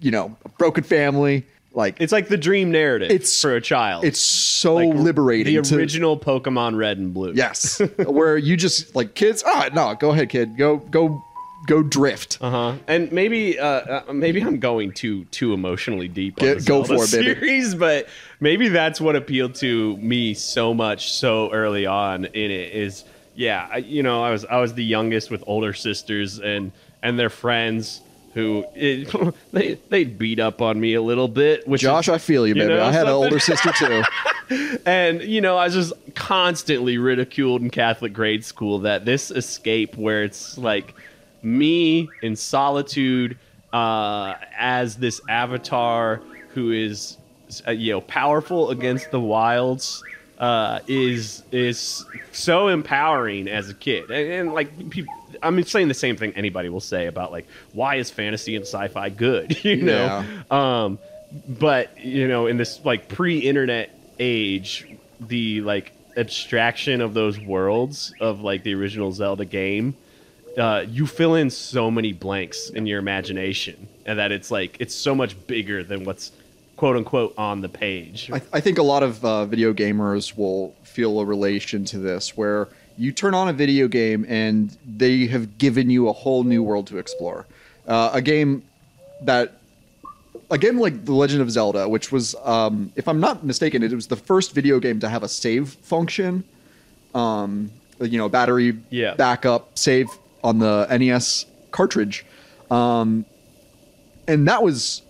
you know, a broken family, like It's like the dream narrative It's- for a child. it's so Like, liberating. The to- original Pokemon Red and Blue. Yes, *laughs* where you just like kids. Ah, no, go ahead, kid. Go, go, go drift. Uh huh. And maybe, uh, uh, maybe I'm going too too emotionally deep on Get- go for it, baby. series, but maybe that's what appealed to me so much so early on in it. Is yeah, I, you know, I was I was the youngest with older sisters and and their friends who it, *laughs* they they'd beat up on me a little bit. Which Josh, is, I feel you, you baby. know I had an older sister too. *laughs* and you know i was just constantly ridiculed in catholic grade school that this escape where it's like me in solitude uh, as this avatar who is uh, you know powerful against the wilds uh, is is so empowering as a kid. And, and like people, I'm saying the same thing anybody will say about like why is fantasy and sci-fi good *laughs* you know? Um but you know in this like pre-internet age the like abstraction of those worlds of like the original Zelda game uh, you fill in so many blanks in your imagination and that it's like it's so much bigger than what's quote unquote on the page I, I think a lot of uh, video gamers will feel a relation to this, where you turn on a video game and they have given you a whole new world to explore. Uh, a game that, a game like The Legend of Zelda, which was, um, if I'm not mistaken, it was the first video game to have a save function. Um, you know, battery Yeah. backup save on the NES cartridge. Um, and that was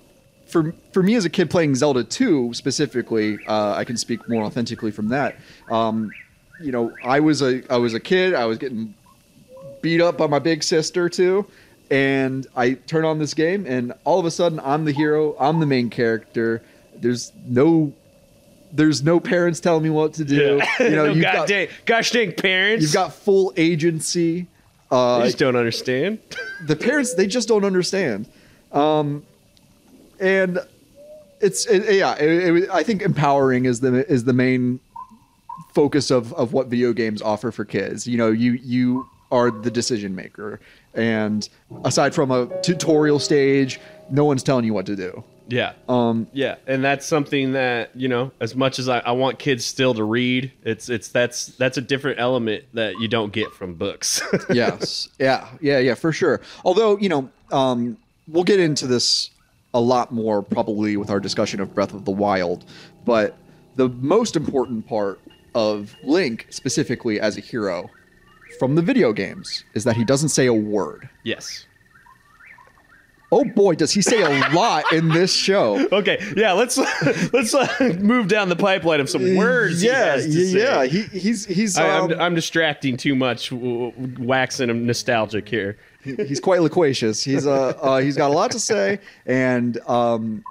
for for me as a kid playing Zelda 2 specifically, uh, I can speak more authentically from that. Um, you know, I was a I was a kid. I was getting beat up by my big sister too, and I turn on this game, and all of a sudden I'm the hero. I'm the main character. There's no there's no parents telling me what to do. You know, *laughs* no, you've god got dang, gosh dang parents you've got full agency. I Uh, just don't understand the parents they just don't understand um and it's it, yeah it, it, i think empowering is the is the main focus of of what video games offer for kids you know you you are the decision maker and aside from a tutorial stage no one's telling you what to do Yeah. um Yeah, and that's something that you know. As much as I, I want kids still to read, it's it's that's that's a different element that you don't get from books. *laughs* yes yeah yeah yeah for sure although you know um we'll get into this a lot more probably with our discussion of breath of the wild but the most important part of link specifically as a hero from the video games is that he doesn't say a word yes. oh boy does he say a *laughs* lot in this show Okay. Yeah. Let's *laughs* let's uh, move down the pipeline of some words. he yeah say. yeah he, he's he's I, um, I'm, I'm distracting too much, waxing him nostalgic here. He's quite loquacious. He's uh, uh he's got a lot to say, and um,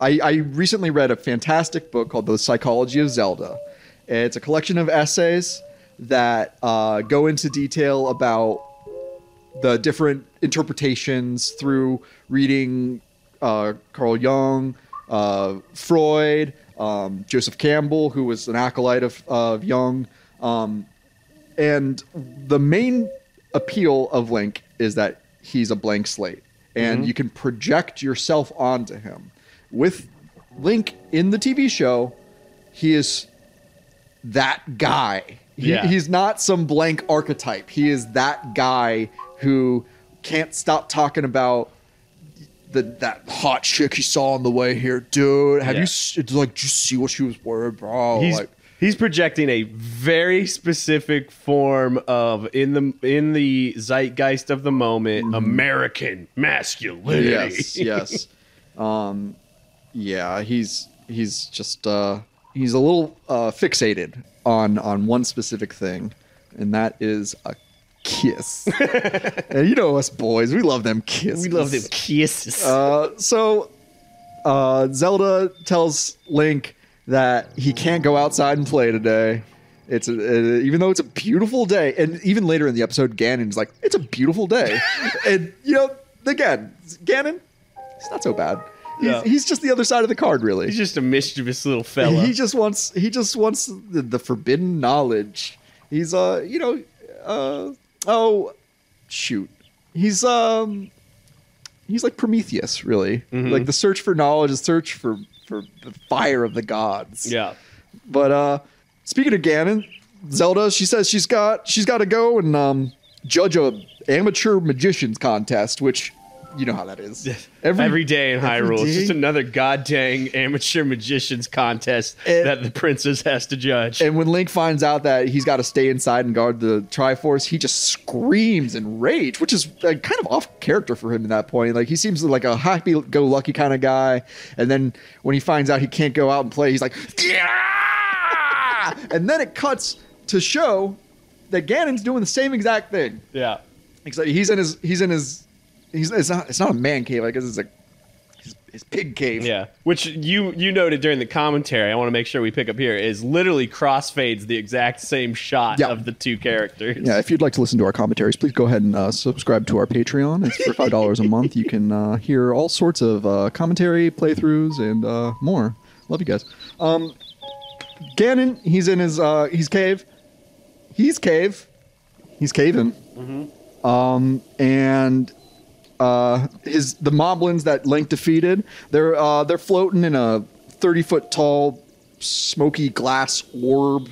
I, I recently read a fantastic book called The Psychology of Zelda. It's a collection of essays that uh, go into detail about the different interpretations through reading uh, Carl Jung, uh, Freud, um, Joseph Campbell, who was an acolyte of, of Jung. Um, and the main appeal of Link is that he's a blank slate and mm-hmm. you can project yourself onto him. With Link in the TV show, he is that guy. He, Yeah. He's not some blank archetype. He is that guy who can't stop talking about the that hot chick he saw on the way here, dude. Have Yeah. you it's like? Did you see what she was wearing, bro? He's like, he's projecting a very specific form of in the in the zeitgeist of the moment, American masculinity. yes, yes. Um, yeah, he's he's just uh, he's a little uh, fixated on on one specific thing, and that is a kiss. *laughs* and you know us boys, we love them kisses. We love them kisses. Uh, so uh, Zelda tells Link that he can't go outside and play today. It's a, uh, even though it's a beautiful day, and even later in the episode, Ganon's like, "It's a beautiful day," *laughs* and you know, again, Ganon, it's not so bad. He's, Yeah. he's just the other side of the card, really. He's just a mischievous little fella. He just wants he just wants the, the forbidden knowledge. He's uh you know uh oh shoot. He's um he's like Prometheus, really. Mm-hmm. Like the search for knowledge, the search for for the fire of the gods. yeah. But uh speaking of Ganon, Zelda, she says she's got she's got to go and um judge a amateur magicians contest, which you know how that is. Every, day in every Hyrule, it's just another goddamn amateur magicians contest And- that the princess has to judge. And when Link finds out that he's got to stay inside and guard the Triforce, he just screams in rage, which is uh, kind of off character for him at that point. Like he seems like a happy-go-lucky kind of guy, and then when he finds out he can't go out and play, he's like, yeah! And then it cuts to show that Ganon's doing the same exact thing. yeah. Except he's in his he's in his he's it's not it's not a man cave. I guess it's a his, his pig cave. Yeah, which you you noted during the commentary. I want to make sure we pick up here is literally crossfades the exact same shot Yeah. of the two characters. Yeah, if you'd like to listen to our commentaries, please go ahead and uh, subscribe to our Patreon. It's for five dollars a *laughs* month. You can uh, hear all sorts of uh, commentary, playthroughs, and uh, more. Love you guys. Um, Ganon, he's in his uh, he's cave. He's cave. He's caving. Um, and uh, his the moblins that Link defeated, they're uh, they're floating in a thirty foot tall, smoky glass orb,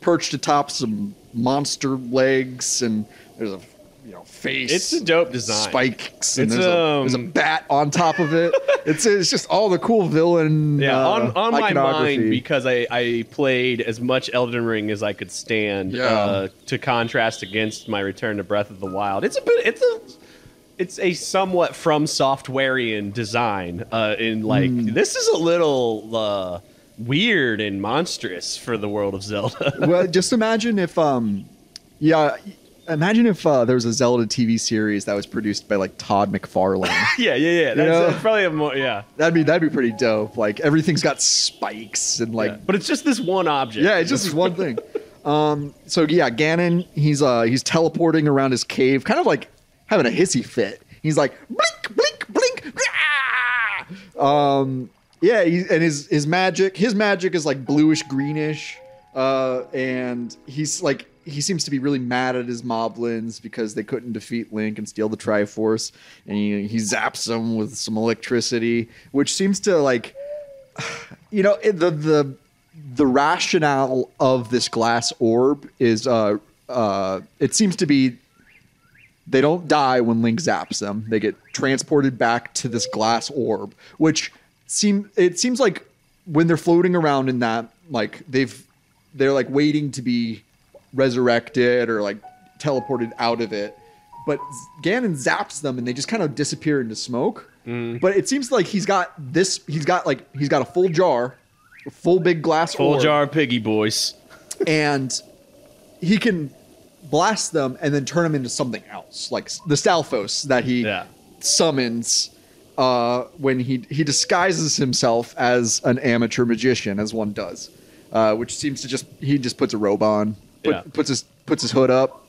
perched atop some monster legs, and there's a you know face. It's a dope design. Spikes. And It's, there's, a, there's a um, bat on top of it. *laughs* it's it's just all the cool villain. Yeah, uh, on, on my mind because I, I played as much Elden Ring as I could stand. Yeah. Uh, to contrast against my return to Breath of the Wild, it's a bit it's a it's a somewhat from softwareian design. Uh, in like Hmm. this is a little uh, weird and monstrous for the world of Zelda. *laughs* well, just imagine if, um, yeah, imagine if uh, there was a Zelda TV series that was produced by like Todd McFarlane. *laughs* yeah, yeah, yeah. That's, know? that's probably a more yeah. that'd be that'd be pretty dope. Like everything's got spikes and like yeah. But it's just this one object. yeah, it's just this one thing. *laughs* Um, so yeah, Ganon, he's uh he's teleporting around his cave, kind of like having a hissy fit. He's like blink, blink, blink. ah! Um, yeah, he, and his his magic, his magic is like bluish greenish, uh, and he's like he seems to be really mad at his moblins because they couldn't defeat Link and steal the Triforce, and he, he zaps them with some electricity, which seems to like *sighs* you know the the the rationale of this glass orb is uh uh it seems to be they don't die when Link zaps them. They get transported back to this glass orb, which seem it seems like when they're floating around in that like they've they're like waiting to be resurrected or like teleported out of it. But Ganon zaps them and they just kind of disappear into smoke. Mm. But it seems like he's got this he's got like he's got a full jar, a full big glass Full orb jar of piggy boys. and he can blast them and then turn them into something else, like the Stalfos that he Yeah. summons uh, when he he disguises himself as an amateur magician, as one does, uh, which seems to just he just puts a robe on, put, Yeah. puts his puts his hood up,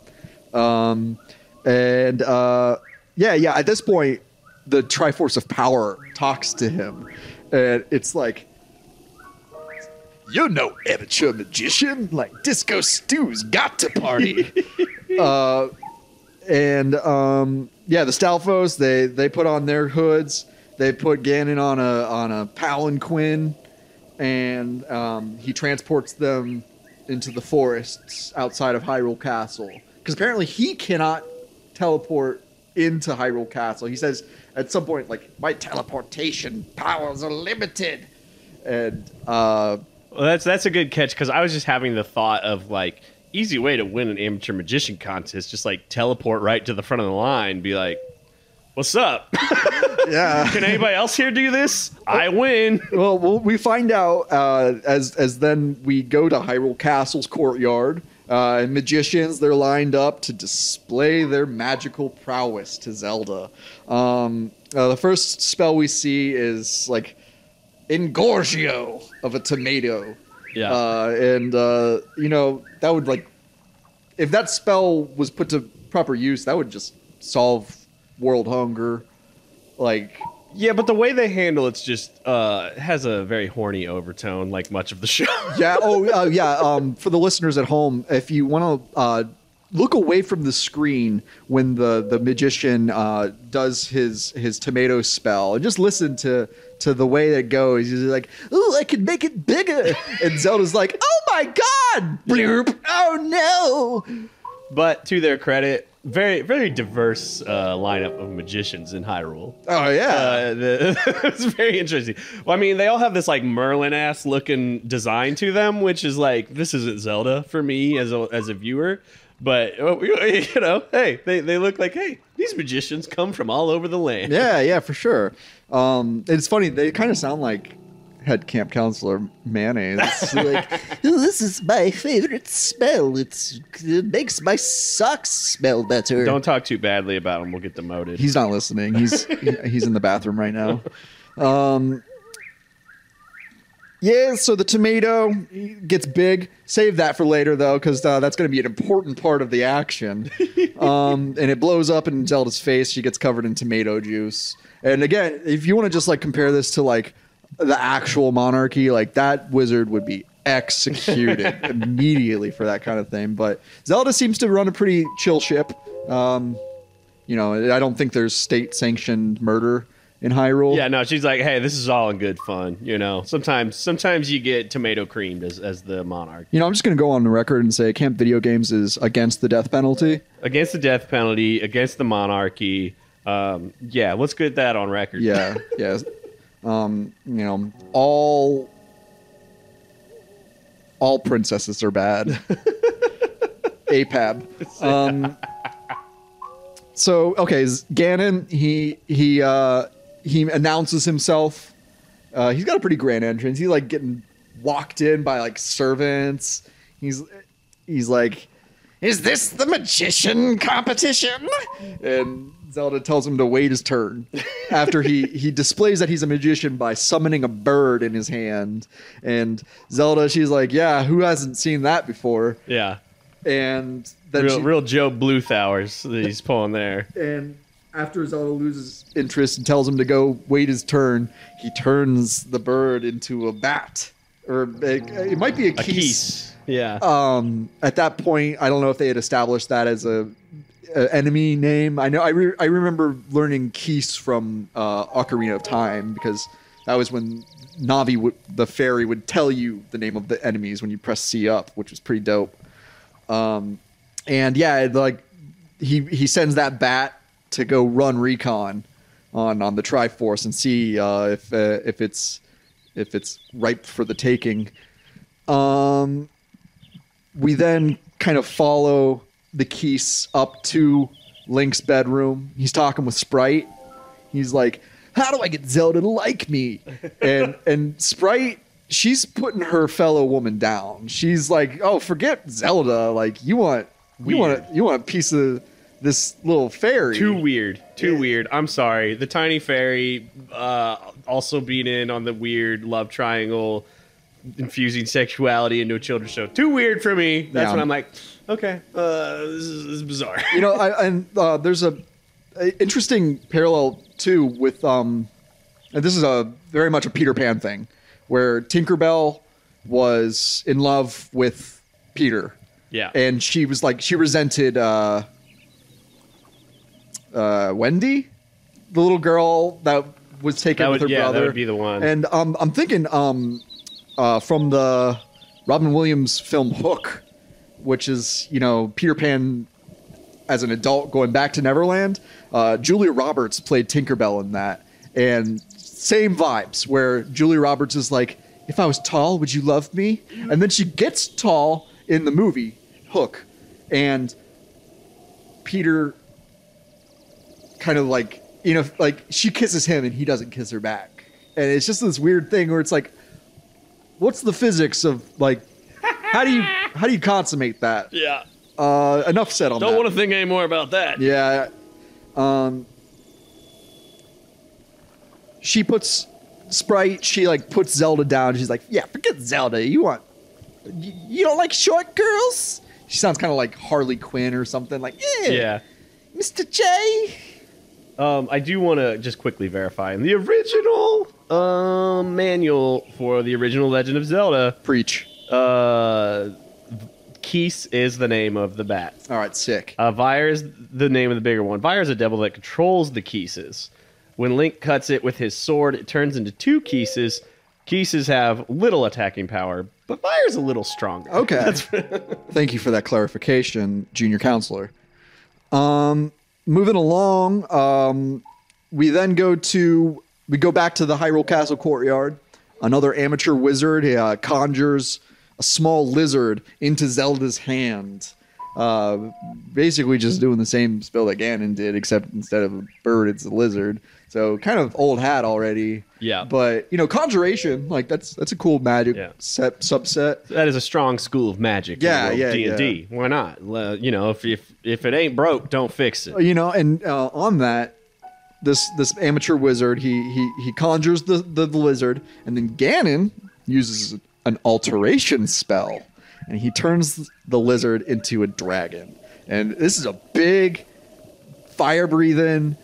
um, and uh, yeah, yeah. At this point, the Triforce of Power talks to him, and it's like you're no amateur magician. Like Disco Stew's got to party. *laughs* uh, and um, yeah, the Stalfos they they put on their hoods. They put Ganon on a on a palanquin, and um, he transports them into the forests outside of Hyrule Castle. Because apparently he cannot teleport into Hyrule Castle. He says at some point like my teleportation powers are limited, and uh, Well, that's that's a good catch because I was just having the thought of like easy way to win an amateur magician contest, just like teleport right to the front of the line, be like, "What's up? *laughs* yeah. *laughs* Can anybody else here do this? I win." well, well, we find out uh, as as then we go to Hyrule Castle's courtyard. Uh, and magicians, they're lined up to display their magical prowess to Zelda. Um, uh, the first spell we see is like Engorgio of a tomato. Yeah. Uh, and, uh, you know, that would like, if that spell was put to proper use, that would just solve world hunger. Like, Yeah, but the way they handle it's just uh has a very horny overtone, like much of the show. yeah. Oh, uh, yeah. Um, for the listeners at home, if you want to uh, look away from the screen when the the magician uh, does his his tomato spell, and just listen to to the way it goes. He's like, "Oh, I can make it bigger," *laughs* and Zelda's like, "Oh my god!" Bloop. Oh no! but to their credit, very very diverse uh, lineup of magicians in Hyrule. Oh yeah. Uh, the, *laughs* it's very interesting. Well, I mean, they all have this like Merlin ass looking design to them, which is like this isn't Zelda for me as a as a viewer. But *laughs* you know, hey, they, they look like hey, these magicians come from all over the land. Yeah, yeah, for sure. Um, it's funny. They kind of sound like head camp counselor mayonnaise. *laughs* like, "Oh, this is my favorite smell. It's, it makes my socks smell better. Don't talk too badly about him. We'll get demoted. He's not listening. He's he's in the bathroom right now. *laughs* Um, yeah, so the tomato gets big. Save that for later though, because uh, that's going to be an important part of the action. *laughs* Um, and it blows up in Zelda's face. She gets covered in tomato juice. And again, if you want to just like compare this to like the actual monarchy, like that wizard would be executed *laughs* immediately for that kind of thing. But Zelda seems to run a pretty chill ship. Um, you know, I don't think there's state sanctioned murder in Hyrule. yeah, no, she's like, hey, this is all in good fun. You know, sometimes sometimes you get tomato creamed as, as the monarch. You know, I'm just going to go on the record and say Camp Video Games is against the death penalty. Against the death penalty, against the monarchy. Um, yeah, let's get that on record. Yeah, *laughs* yeah. Um, you know, all all princesses are bad. *laughs* APAB. Um, *laughs* so okay, Ganon, he he uh, he announces himself. Uh, he's got a pretty grand entrance. He's like getting walked in by like servants. He's he's like, "Is this the magician competition?" And Zelda tells him to wait his turn. After he he displays that he's a magician by summoning a bird in his hand. And Zelda, she's like, "Yeah, who hasn't seen that before?" Yeah. And then Real, she, real Joe Bluth hours that he's pulling there. and after Zelda loses interest and tells him to go wait his turn, he turns the bird into a bat, or a, it might be a A Keese. Keese. Yeah. Um, at that point, I don't know if they had established that as a, a enemy name. I know I, re- I remember learning Keese from uh, Ocarina of Time because that was when Navi, would, the fairy, would tell you the name of the enemies when you press C up, which was pretty dope. Um, and yeah, like he he sends that bat to go run recon on on the Triforce and see uh, if uh, if it's if it's ripe for the taking. Um, we then kind of follow the Keese up to Link's bedroom. He's talking with Sprite. He's like, "How do I get Zelda to like me?" *laughs* And and Sprite, she's putting her fellow woman down. She's like, "Oh, forget Zelda. Like you want you want a, you want a piece of this little fairy." Too weird. Too weird. I'm sorry. The tiny fairy uh, also being in on the weird love triangle, infusing sexuality into a children's show. Too weird for me. That's Yeah. when I'm like, okay, uh, this, is, this is bizarre. you know, I, and uh, there's a, a interesting parallel too with um, and this is a very much a Peter Pan thing, where Tinkerbell was in love with Peter, yeah. and she was like she resented uh, uh, Wendy, the little girl that was taken That with would- her yeah, that brother. would be the one. And um, I'm thinking um, uh, from the Robin Williams film Hook, which is you know Peter Pan as an adult going back to Neverland. Uh, Julia Roberts played Tinkerbell in that, and same vibes where Julia Roberts is like, "If I was tall, would you love me?" And then she gets tall in the movie Hook, and Peter kind of like you know like she kisses him and he doesn't kiss her back, and it's just this weird thing where it's like, what's the physics of like, how do you how do you consummate that? yeah. Uh, enough said on Don't that. want to think any more about that. Yeah. Um she puts Sprite, she like puts Zelda down. She's like, "Yeah, forget Zelda. You want you, you don't like short girls?" She sounds kind of like Harley Quinn or something like, "Yeah, Yeah. Mr. J." Um, I do want to just quickly verify in the original um, manual for the original Legend of Zelda, Preach. uh, Keese is the name of the bat. All right, sick. Uh, Vire is the name of the bigger one. Vire is a devil that controls the Keeses. When Link cuts it with his sword, it turns into two Keeses. Keeses have little attacking power, but Vire's a little stronger. Okay. *laughs* Thank you for that clarification, junior counselor. Um, moving along, um, we then go to we go back to the Hyrule Castle courtyard. Another amateur wizard uh, conjures a small lizard into Zelda's hand. uh, basically just doing the same spell that Ganon did, except instead of a bird, it's a lizard. So kind of old hat already. Yeah. But you know, conjuration, like that's that's a cool magic Yeah. set subset. That is a strong school of magic. Yeah, yeah, D and D. Why not? You know, if if if it ain't broke, don't fix it. You know, and uh, on that, this this amateur wizard, he he he conjures the, the the lizard, and then Ganon uses an alteration spell, and he turns the lizard into a dragon. And this is a big, fire breathing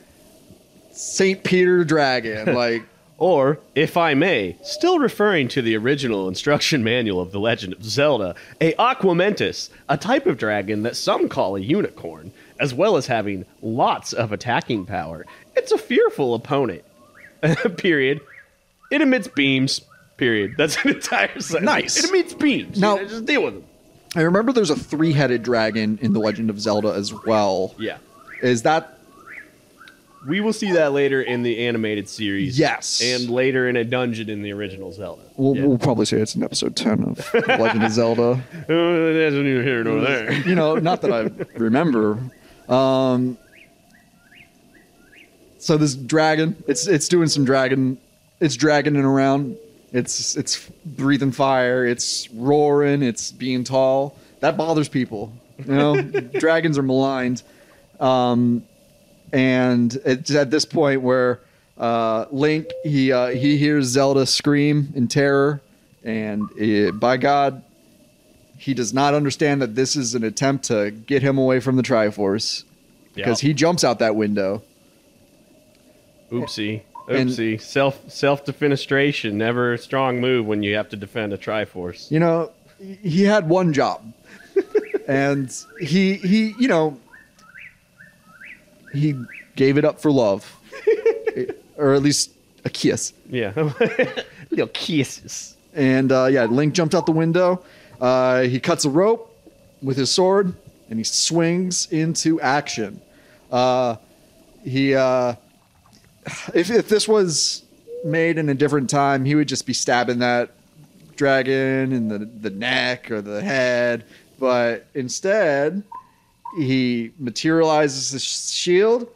Saint Peter dragon, *laughs* like. Or, if I may, still referring to the original instruction manual of The Legend of Zelda, a Aquamentus, a type of dragon that some call a unicorn, as well as having lots of attacking power. It's a fearful opponent. *laughs* period. It emits beams. Period. That's an entire sentence. Nice. It emits beams. Now- You know, just deal with them. I remember there's a three-headed dragon in The Legend of Zelda as well. Yeah. Is that We will see that later in the animated series. Yes. And later in a dungeon in the original Zelda. We'll, Yeah. we'll probably say it's in episode 10 of *laughs* Legend of Zelda. Uh, that's neither here nor there. You know, not that I remember. Um, so this dragon, it's it's doing some dragon, it's dragoning around. It's it's breathing fire. It's roaring. It's being tall. That bothers people. You know, *laughs* dragons are maligned. Um, and it's at this point where uh, Link he uh, he hears Zelda scream in terror, and eh, by God, he does not understand that this is an attempt to get him away from the Triforce because he jumps out that window. Oopsie. And- Oopsie. self self defenestration, never a strong move when you have to defend a Triforce. You know, he had one job, *laughs* and he he you know he gave it up for love, *laughs* or at least a kiss. Yeah. *laughs* Little kisses. And uh, yeah, Link jumped out the window. Uh, he cuts a rope with his sword, and he swings into action. Uh, he, uh, if if this was made in a different time, he would just be stabbing that dragon in the the neck or the head. But instead, he materializes the shield,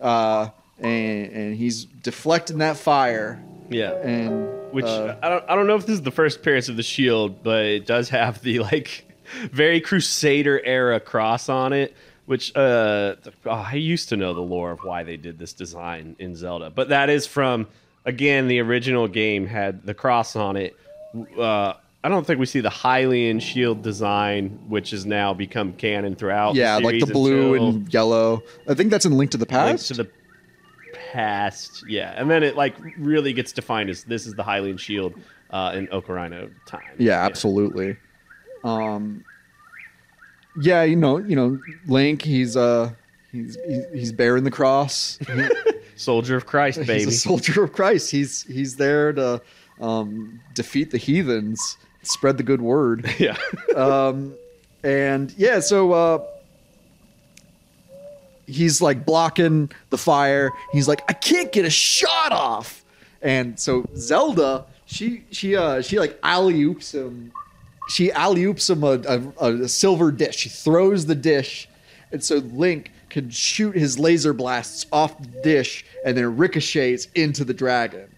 uh, and and he's deflecting that fire. Yeah. And Which uh, I don't I don't know if this is the first appearance of the shield, but it does have the like *laughs* very Crusader era cross on it. Which uh, oh, I used to know the lore of why they did this design in Zelda, but that is from again the original game had the cross on it. Uh, I don't think we see the Hylian shield design, which has now become canon throughout. Yeah, the like the blue and yellow. I think that's in Link to the Link Past. to the past. Yeah, and then it like really gets defined as this is the Hylian shield uh, in Ocarina time. yeah, absolutely. Um, yeah, you know, you know, Link. He's uh, he's he's, he's bearing the cross. *laughs* Soldier of Christ, he's baby. a soldier of Christ. He's he's there to um, defeat the heathens, spread the good word. *laughs* yeah. um, and yeah, so uh, he's like blocking the fire. He's like, I can't get a shot off. And so Zelda, she she uh she like alley oops him. She alley oops him a, a, a silver dish. She throws the dish, and so Link can shoot his laser blasts off the dish, and then ricochets into the dragon.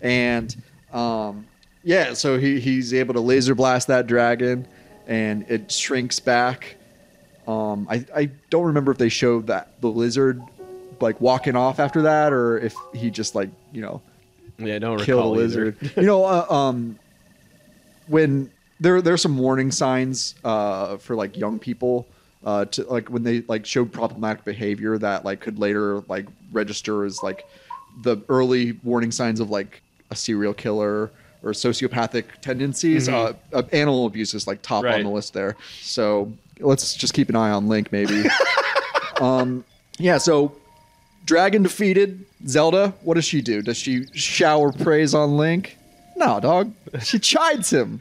And um, yeah, so he, he's able to laser blast that dragon, and it shrinks back. Um, I, I don't remember if they showed that the lizard like walking off after that, or if he just like you know Yeah, I don't killed a lizard. you know, uh, um, when there there's some warning signs uh, for like young people uh, to like when they like showed problematic behavior that like could later like register as like the early warning signs of like a serial killer or sociopathic tendencies. Uh, uh, animal abuse is like top on the list there. So let's just keep an eye on Link maybe. *laughs* um, yeah. So Dragon defeated. Zelda, what does she do? Does she shower praise on Link? No, dog. She *laughs* chides him.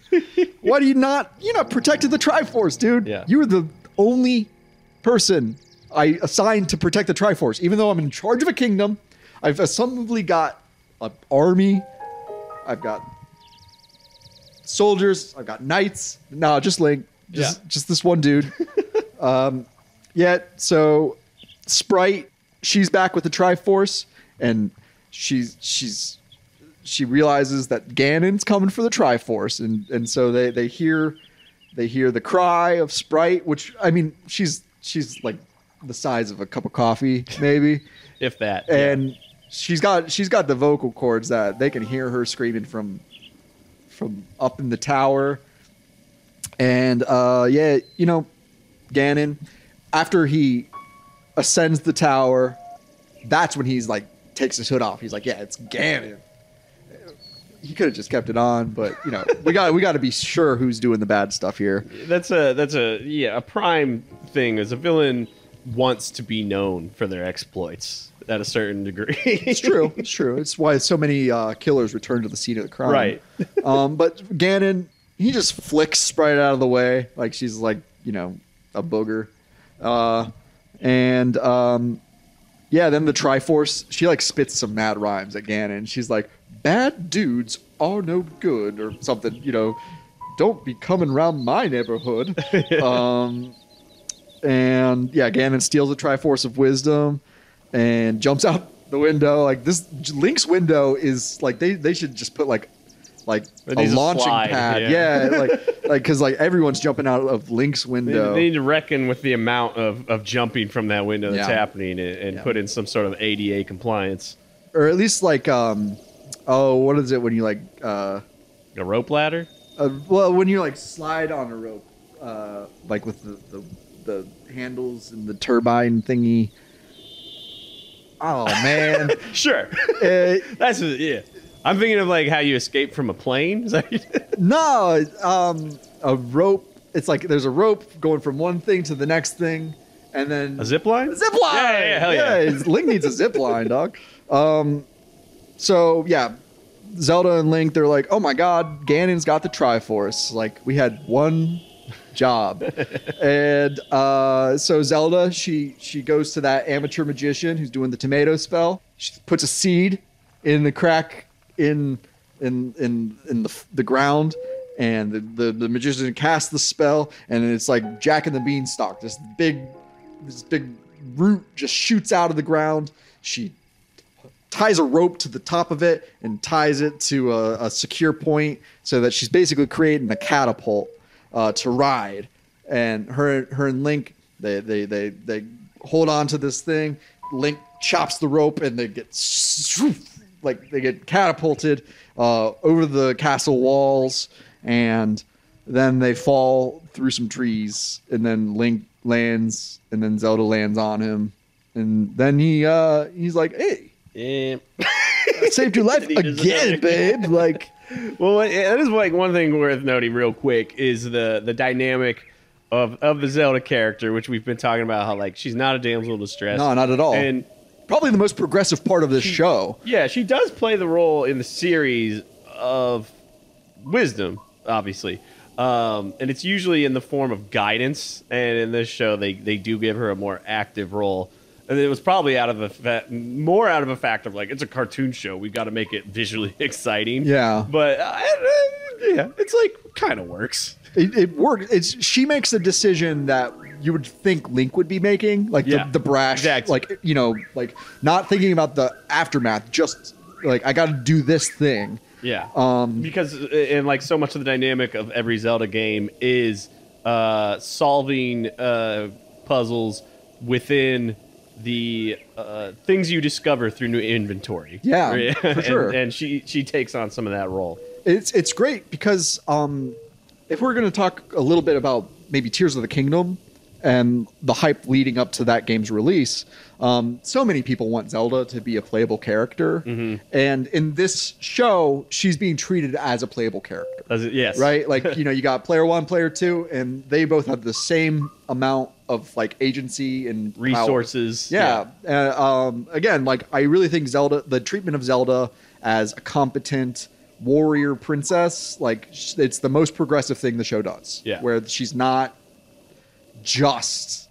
Why do you not? You not protected the Triforce, dude. Yeah. You were the only person I assigned to protect the Triforce. Even though I'm in charge of a kingdom, I've assumably got an army. I've got soldiers. I've got knights. No, just Link. Just, Yeah. just this one dude. *laughs* Um, yeah. So Sprite, she's back with the Triforce, and she's she's she realizes that Ganon's coming for the Triforce, and and so they they hear they hear the cry of Sprite, which I mean she's she's like the size of a cup of coffee *laughs* maybe, If that. and she's got she's got the vocal cords that they can hear her screaming from from up in the tower. And uh, yeah, you know, Ganon, after he ascends the tower, that's when he's like takes his hood off. He's like, "Yeah, it's Ganon." He could have just kept it on, but you know, we got we got to be sure who's doing the bad stuff here. that's a that's a yeah a prime thing is a villain wants to be known for their exploits at a certain degree. It's true. It's true. It's why so many uh, killers return to the scene of the crime. Right. *laughs* um, but Ganon, he just flicks Sprite out of the way, like she's like you know a booger. Uh, and um, yeah, then the Triforce, she like spits some mad rhymes at Ganon. She's like, "Bad dudes are no good," or something. You know, don't be coming around my neighborhood. *laughs* um, and yeah, Ganon steals the Triforce of Wisdom and jumps out *laughs* the window. Like this, Link's window is like they they should just put like like It a launching slide, pad. yeah. Yeah, like like because like everyone's jumping out of Link's They, window. they need to reckon with the amount of, of jumping from that window that's Yeah. happening and, and Yeah. put in some sort of ADA compliance. or at least like um oh what is it when you like uh, A rope ladder? uh well when you like slide on a rope uh like with the the, the handles and the turbine thingy oh man *laughs* Sure. Uh, *laughs* That's yeah. I'm thinking of like how you escape from a plane. *laughs* No um a rope it's like there's a rope going from one thing to the next thing and then a zip line? zip line. Yeah, yeah, yeah, hell yeah. it's- Link needs a zip line, dog. Um, so yeah, Zelda and Link, they're like, oh my god, Ganon's got the Triforce. Like we had one job, *laughs* and uh, so Zelda, she she goes to that amateur magician who's doing the tomato spell. She puts a seed in the crack in in in in the the ground. And the, the, the magician casts the spell, and it's like Jack and the Beanstalk, this big this big root just shoots out of the ground. She ties a rope to the top of it and ties it to a, a secure point so that she's basically creating a catapult uh, to ride. And her her and Link they they they they hold on to this thing. Link chops the rope and they get like they get catapulted uh, over the castle walls and then they fall through some trees and then link lands and then zelda lands on him and then he uh he's like hey Yeah. I saved your *laughs* life again babe like Well, that is like one thing worth noting real quick is the the dynamic of of the Zelda character, which we've been talking about. How like she's not a damsel in distress. no not at all And probably the most progressive part of this show yeah, she does play the role in the series of wisdom, obviously. Um, and it's usually in the form of guidance. And in this show, they, they do give her a more active role. And it was probably out of a fa- more out of a fact of like it's a cartoon show. We got to make it visually *laughs* exciting. Yeah. but uh, yeah, it's like kind of works. it, it works it's she makes a decision that you would think link would be making like Yeah, the, the brash exactly. like you know like not thinking about the aftermath just like i gotta do this thing Yeah. Um, because uh, and like so much of the dynamic of every Zelda game is uh, solving uh, puzzles within the uh, things you discover through new inventory. Yeah, *laughs* for and, sure. And she she takes on some of that role. it's it's great because um, if we're going to talk a little bit about maybe Tears of the Kingdom and the hype leading up to that game's release, um, so many people want Zelda to be a playable character, and in this show, she's being treated as a playable character. It- yes. right? Like *laughs* you know, you got player one, player two, and they both have the same amount of like agency and power. Resources. Yeah. Uh, um, again, like I really think Zelda, the treatment of Zelda as a competent warrior princess, like it's the most progressive thing the show does. Yeah. Where she's not just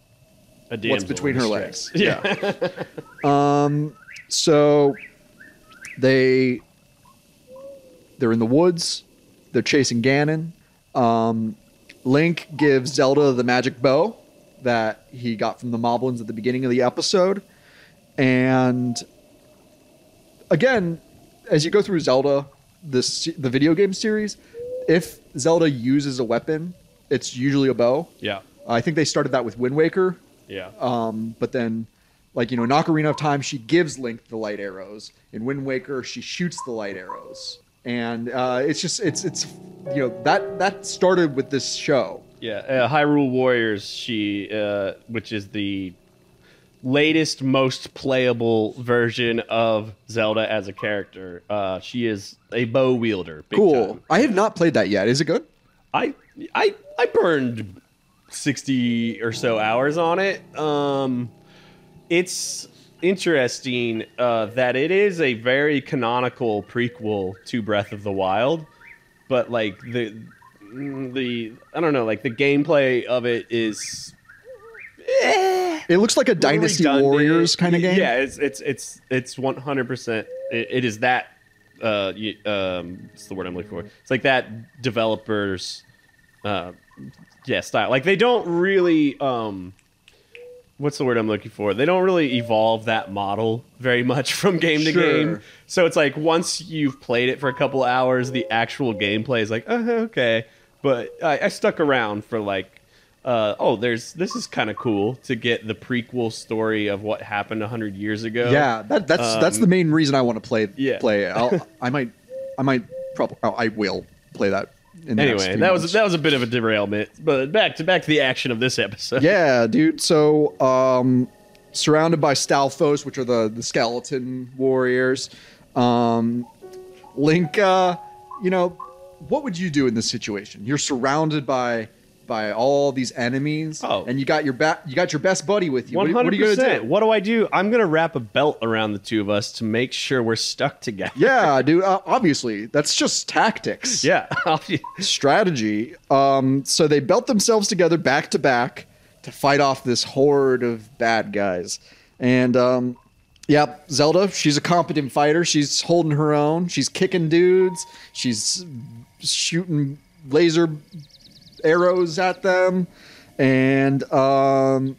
A what's between her legs. Yeah. *laughs* um. So they they're in the woods. They're chasing Ganon. Um, Link gives Zelda the magic bow that he got from the Moblins at the beginning of the episode. And again, as you go through Zelda, this the video game series, if Zelda uses a weapon, it's usually a bow. Yeah. I think they started that with Wind Waker, Yeah. um, but then, like you know, in Ocarina of Time, she gives Link the light arrows. In Wind Waker, she shoots the light arrows, and uh, it's just it's it's you know that that started with this show. Yeah, uh, Hyrule Warriors. She, uh, which is the latest, most playable version of Zelda as a character. Uh, she is a bow wielder. cool. time. I have not played that yet. Is it good? I, I, I burned sixty or so hours on it. Um, it's interesting uh, that it is a very canonical prequel to Breath of the Wild, but like the the I don't know, like the gameplay of it is It looks like a Dynasty redundant. Warriors kind of game. Yeah, it's it's it's it's one hundred percent. It is that. Uh, um, what's the word I'm looking for? It's like that developers, uh, yeah, style. Like they don't really um, what's the word I'm looking for? They don't really evolve that model very much from game to Sure. game. So it's like once you've played it for a couple hours, the actual gameplay is like, uh, okay. But I, I stuck around for like, uh, oh, there's this is kind of cool to get the prequel story of what happened hundred years ago. Yeah, that, that's that's Um, the main reason I want to play. yeah. play. I'll, *laughs* I might, I might probably, oh, I will play that. In the next Anyway, that was months. that was a bit of a derailment, but back to back to the action of this episode. yeah, dude. So, um, surrounded by Stalfos, which are the the skeleton warriors. Um, Link, uh, you know, what would you do in this situation? You're surrounded by by all these enemies, Oh. and you got your ba- you got your best buddy with you. What, what are you gonna do? What do I do? I'm gonna wrap a belt around the two of us to make sure we're stuck together. Yeah, *laughs* dude. Uh, obviously, that's just tactics. Yeah. *laughs* strategy. Um, so they belt themselves together back to back to fight off this horde of bad guys. And um, yeah, Zelda, she's a competent fighter. She's holding her own. She's kicking dudes. She's shooting laser arrows at them. And um,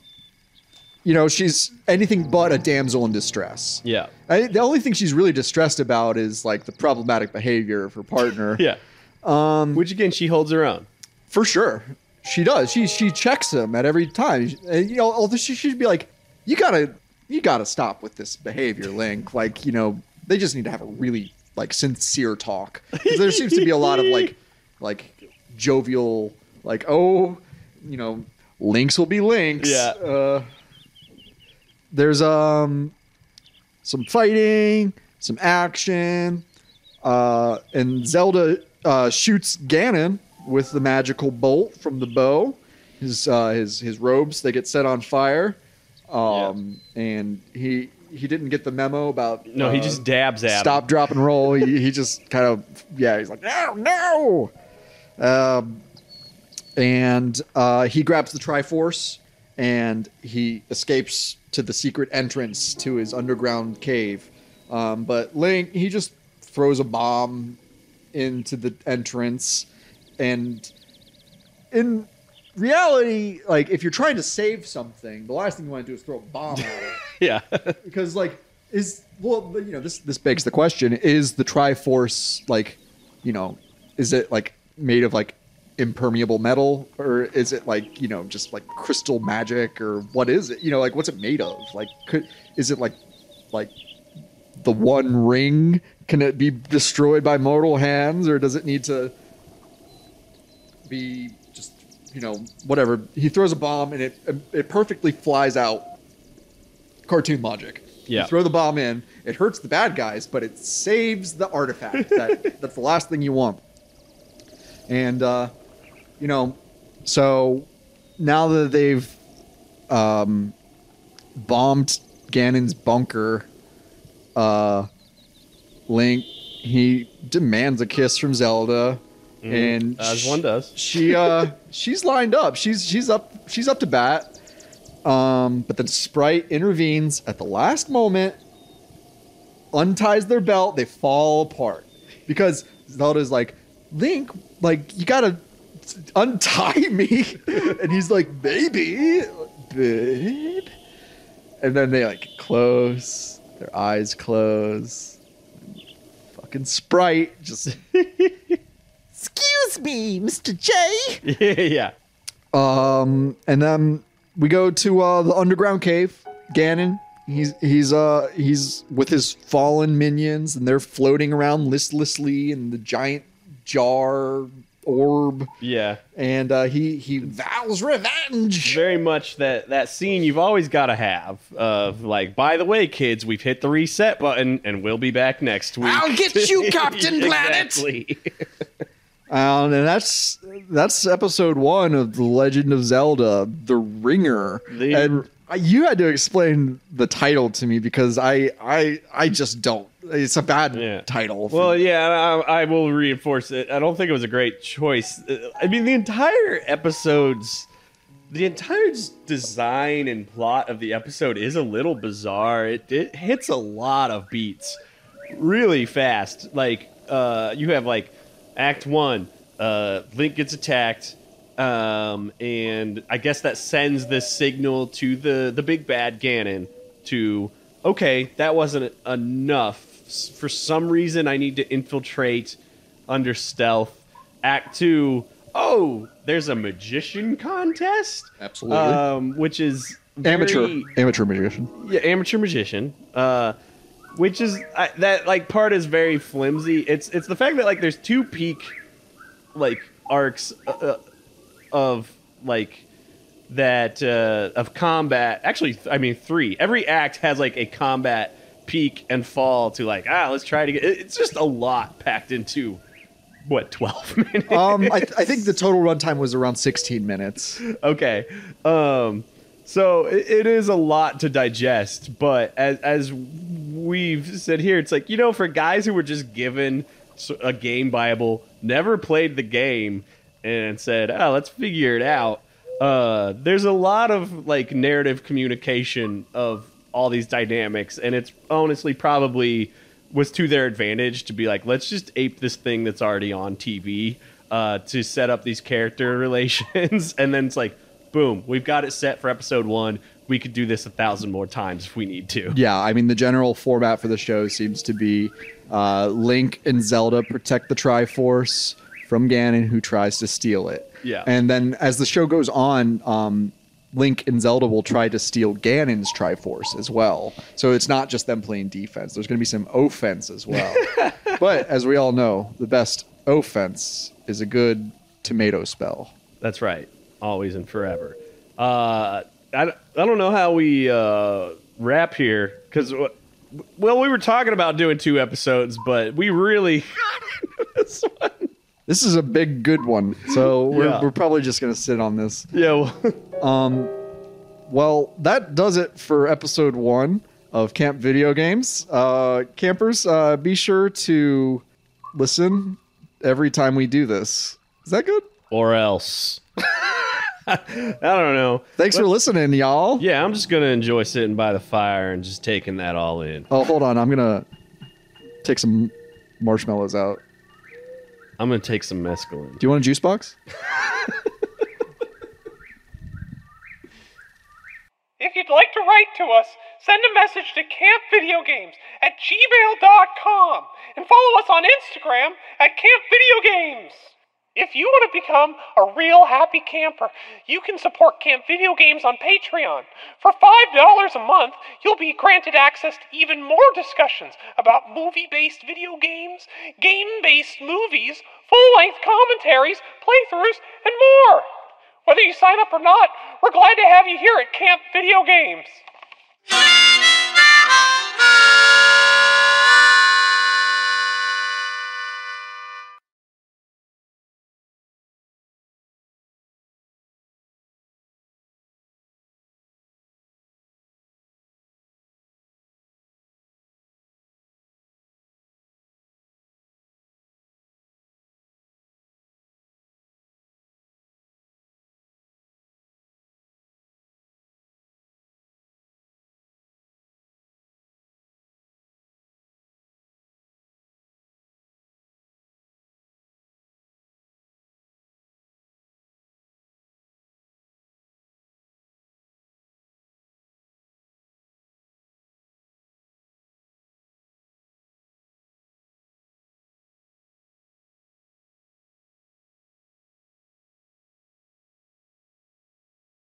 you know, she's anything but a damsel in distress. yeah. I, the only thing she's really distressed about is like the problematic behavior of her partner. *laughs* Yeah. Um, Which again, she holds her own. For sure. She does. She she checks him at every time. And, you know, although she should be like, you gotta you gotta stop with this behavior, Link. Like, you know, they just need to have a really like sincere talk. there seems to be a lot of like *laughs* like jovial, like, oh, you know, links will be links. Yeah. Uh, there's um some fighting, some action, uh, and Zelda uh, shoots Ganon with the magical bolt from the bow. His uh, his his robes they get set on fire, um, and he he didn't get the memo about No, he uh, just dabs at stop, him. drop, and roll. he, he just kind of yeah, he's like no, no. Um, and uh, he grabs the Triforce and he escapes to the secret entrance to his underground cave. Um, but Link, he just throws a bomb into the entrance, and in reality, like if you're trying to save something, the last thing you want to do is throw a bomb at it *laughs* Yeah. because like is well you know this this begs the question is the triforce like you know is it like made of like impermeable metal? Or is it like you know just like crystal magic? Or what is it? You know like what's it made of? Like could is it like like the one ring? Can it be destroyed by mortal hands? Or does it need to be just you know whatever? He throws a bomb and it it perfectly flies out cartoon logic. Yeah. You throw the bomb in, it hurts the bad guys, but it saves the artifact. *laughs* that, that's the last thing you want. And, uh, you know, so now that they've um, bombed Ganon's bunker, uh, Link, he demands a kiss from Zelda. And Mm-hmm. As one does. she uh *laughs* she's lined up. She's she's up she's up to bat. Um, but then Sprite intervenes at the last moment, unties their belt, they fall apart. Because Zelda's like, Link, like, you gotta untie *laughs* me. and he's like, baby, babe. And then they like close, their eyes close. Fucking Sprite just *laughs* Excuse me, Mr. J. yeah, *laughs* yeah. Um, and then we go to uh, the underground cave. Ganon, he's he's uh he's with his fallen minions, and they're floating around listlessly in the giant jar orb, Yeah. and uh, he he vows revenge. Very much that that scene you've always got to have of like, by the way, kids, we've hit the reset button and we'll be back next week. I'll get you, *laughs* Captain Planet! exactly. *laughs* Um, and that's that's episode one of the Legend of Zelda: The Ringer. The- and you had to explain the title to me because I I I just don't. It's a bad Yeah. title. for- Well, yeah, I, I will reinforce it. I don't think it was a great choice. I mean, the entire episode's the entire design and plot of the episode is a little bizarre. It, it hits a lot of beats really fast. Like uh, you have like Act One, uh, Link gets attacked, um, and I guess that sends this signal to the the big bad Ganon to okay, that wasn't enough. For some reason, I need to infiltrate under stealth. Act Two, oh, there's a magician contest, absolutely um, which is amateur amateur magician. yeah, amateur magician. Uh, which is I, that like part is very flimsy. It's it's the fact that like there's two peak like arcs uh, uh, of like that uh, of combat. Actually, th- I mean three. Every act has like a combat peak and fall to like ah let's try to get. it- It's just a lot packed into what twelve *laughs* minutes. Um, I, I think the total runtime was around 16 minutes. okay. Um, so it, it is a lot to digest, but as as we've said here, it's like you know, for guys who were just given a game Bible, never played the game, and said, "Oh, let's figure it out." Uh, there's a lot of like narrative communication of all these dynamics, and it's honestly probably was to their advantage to be like, let's just ape this thing that's already on TV uh, to set up these character *laughs* relations, and then it's like, boom, we've got it set for episode one. We could do this a thousand more times if we need to. Yeah, I mean the general format for the show seems to be uh, Link and Zelda protect the Triforce from Ganon, who tries to steal it. Yeah. and then as the show goes on, um, Link and Zelda will try to steal Ganon's Triforce as well. So it's not just them playing defense. There's going to be some offense as well. *laughs* but as we all know, the best offense is a good tomato spell. That's right. Always and forever. Uh, I, I don't know how we uh, wrap here because, well, we were talking about doing two episodes, but we really. *laughs* this one. This is a big, good one. So we're, Yeah. we're probably just going to sit on this. Yeah. Well, *laughs* Um, well, that does it for episode one of Camp Video Games. Uh, campers, uh, be sure to listen every time we do this. Is that good? or else. *laughs* I don't know. Thanks for listening, y'all. Yeah, I'm just gonna enjoy sitting by the fire and just taking that all in. Oh, hold on. I'm gonna take some marshmallows out. I'm gonna take some mescaline. Do you want a juice box? *laughs* If you'd like to write to us, send a message to campvideogames at gmail.com and follow us on Instagram at campvideogames. If you want to become a real happy camper, you can support Camp Video Games on Patreon. For $5 a month, you'll be granted access to even more discussions about movie based video games, game based movies, full length commentaries, playthroughs, and more. Whether you sign up or not, we're glad to have you here at Camp Video Games.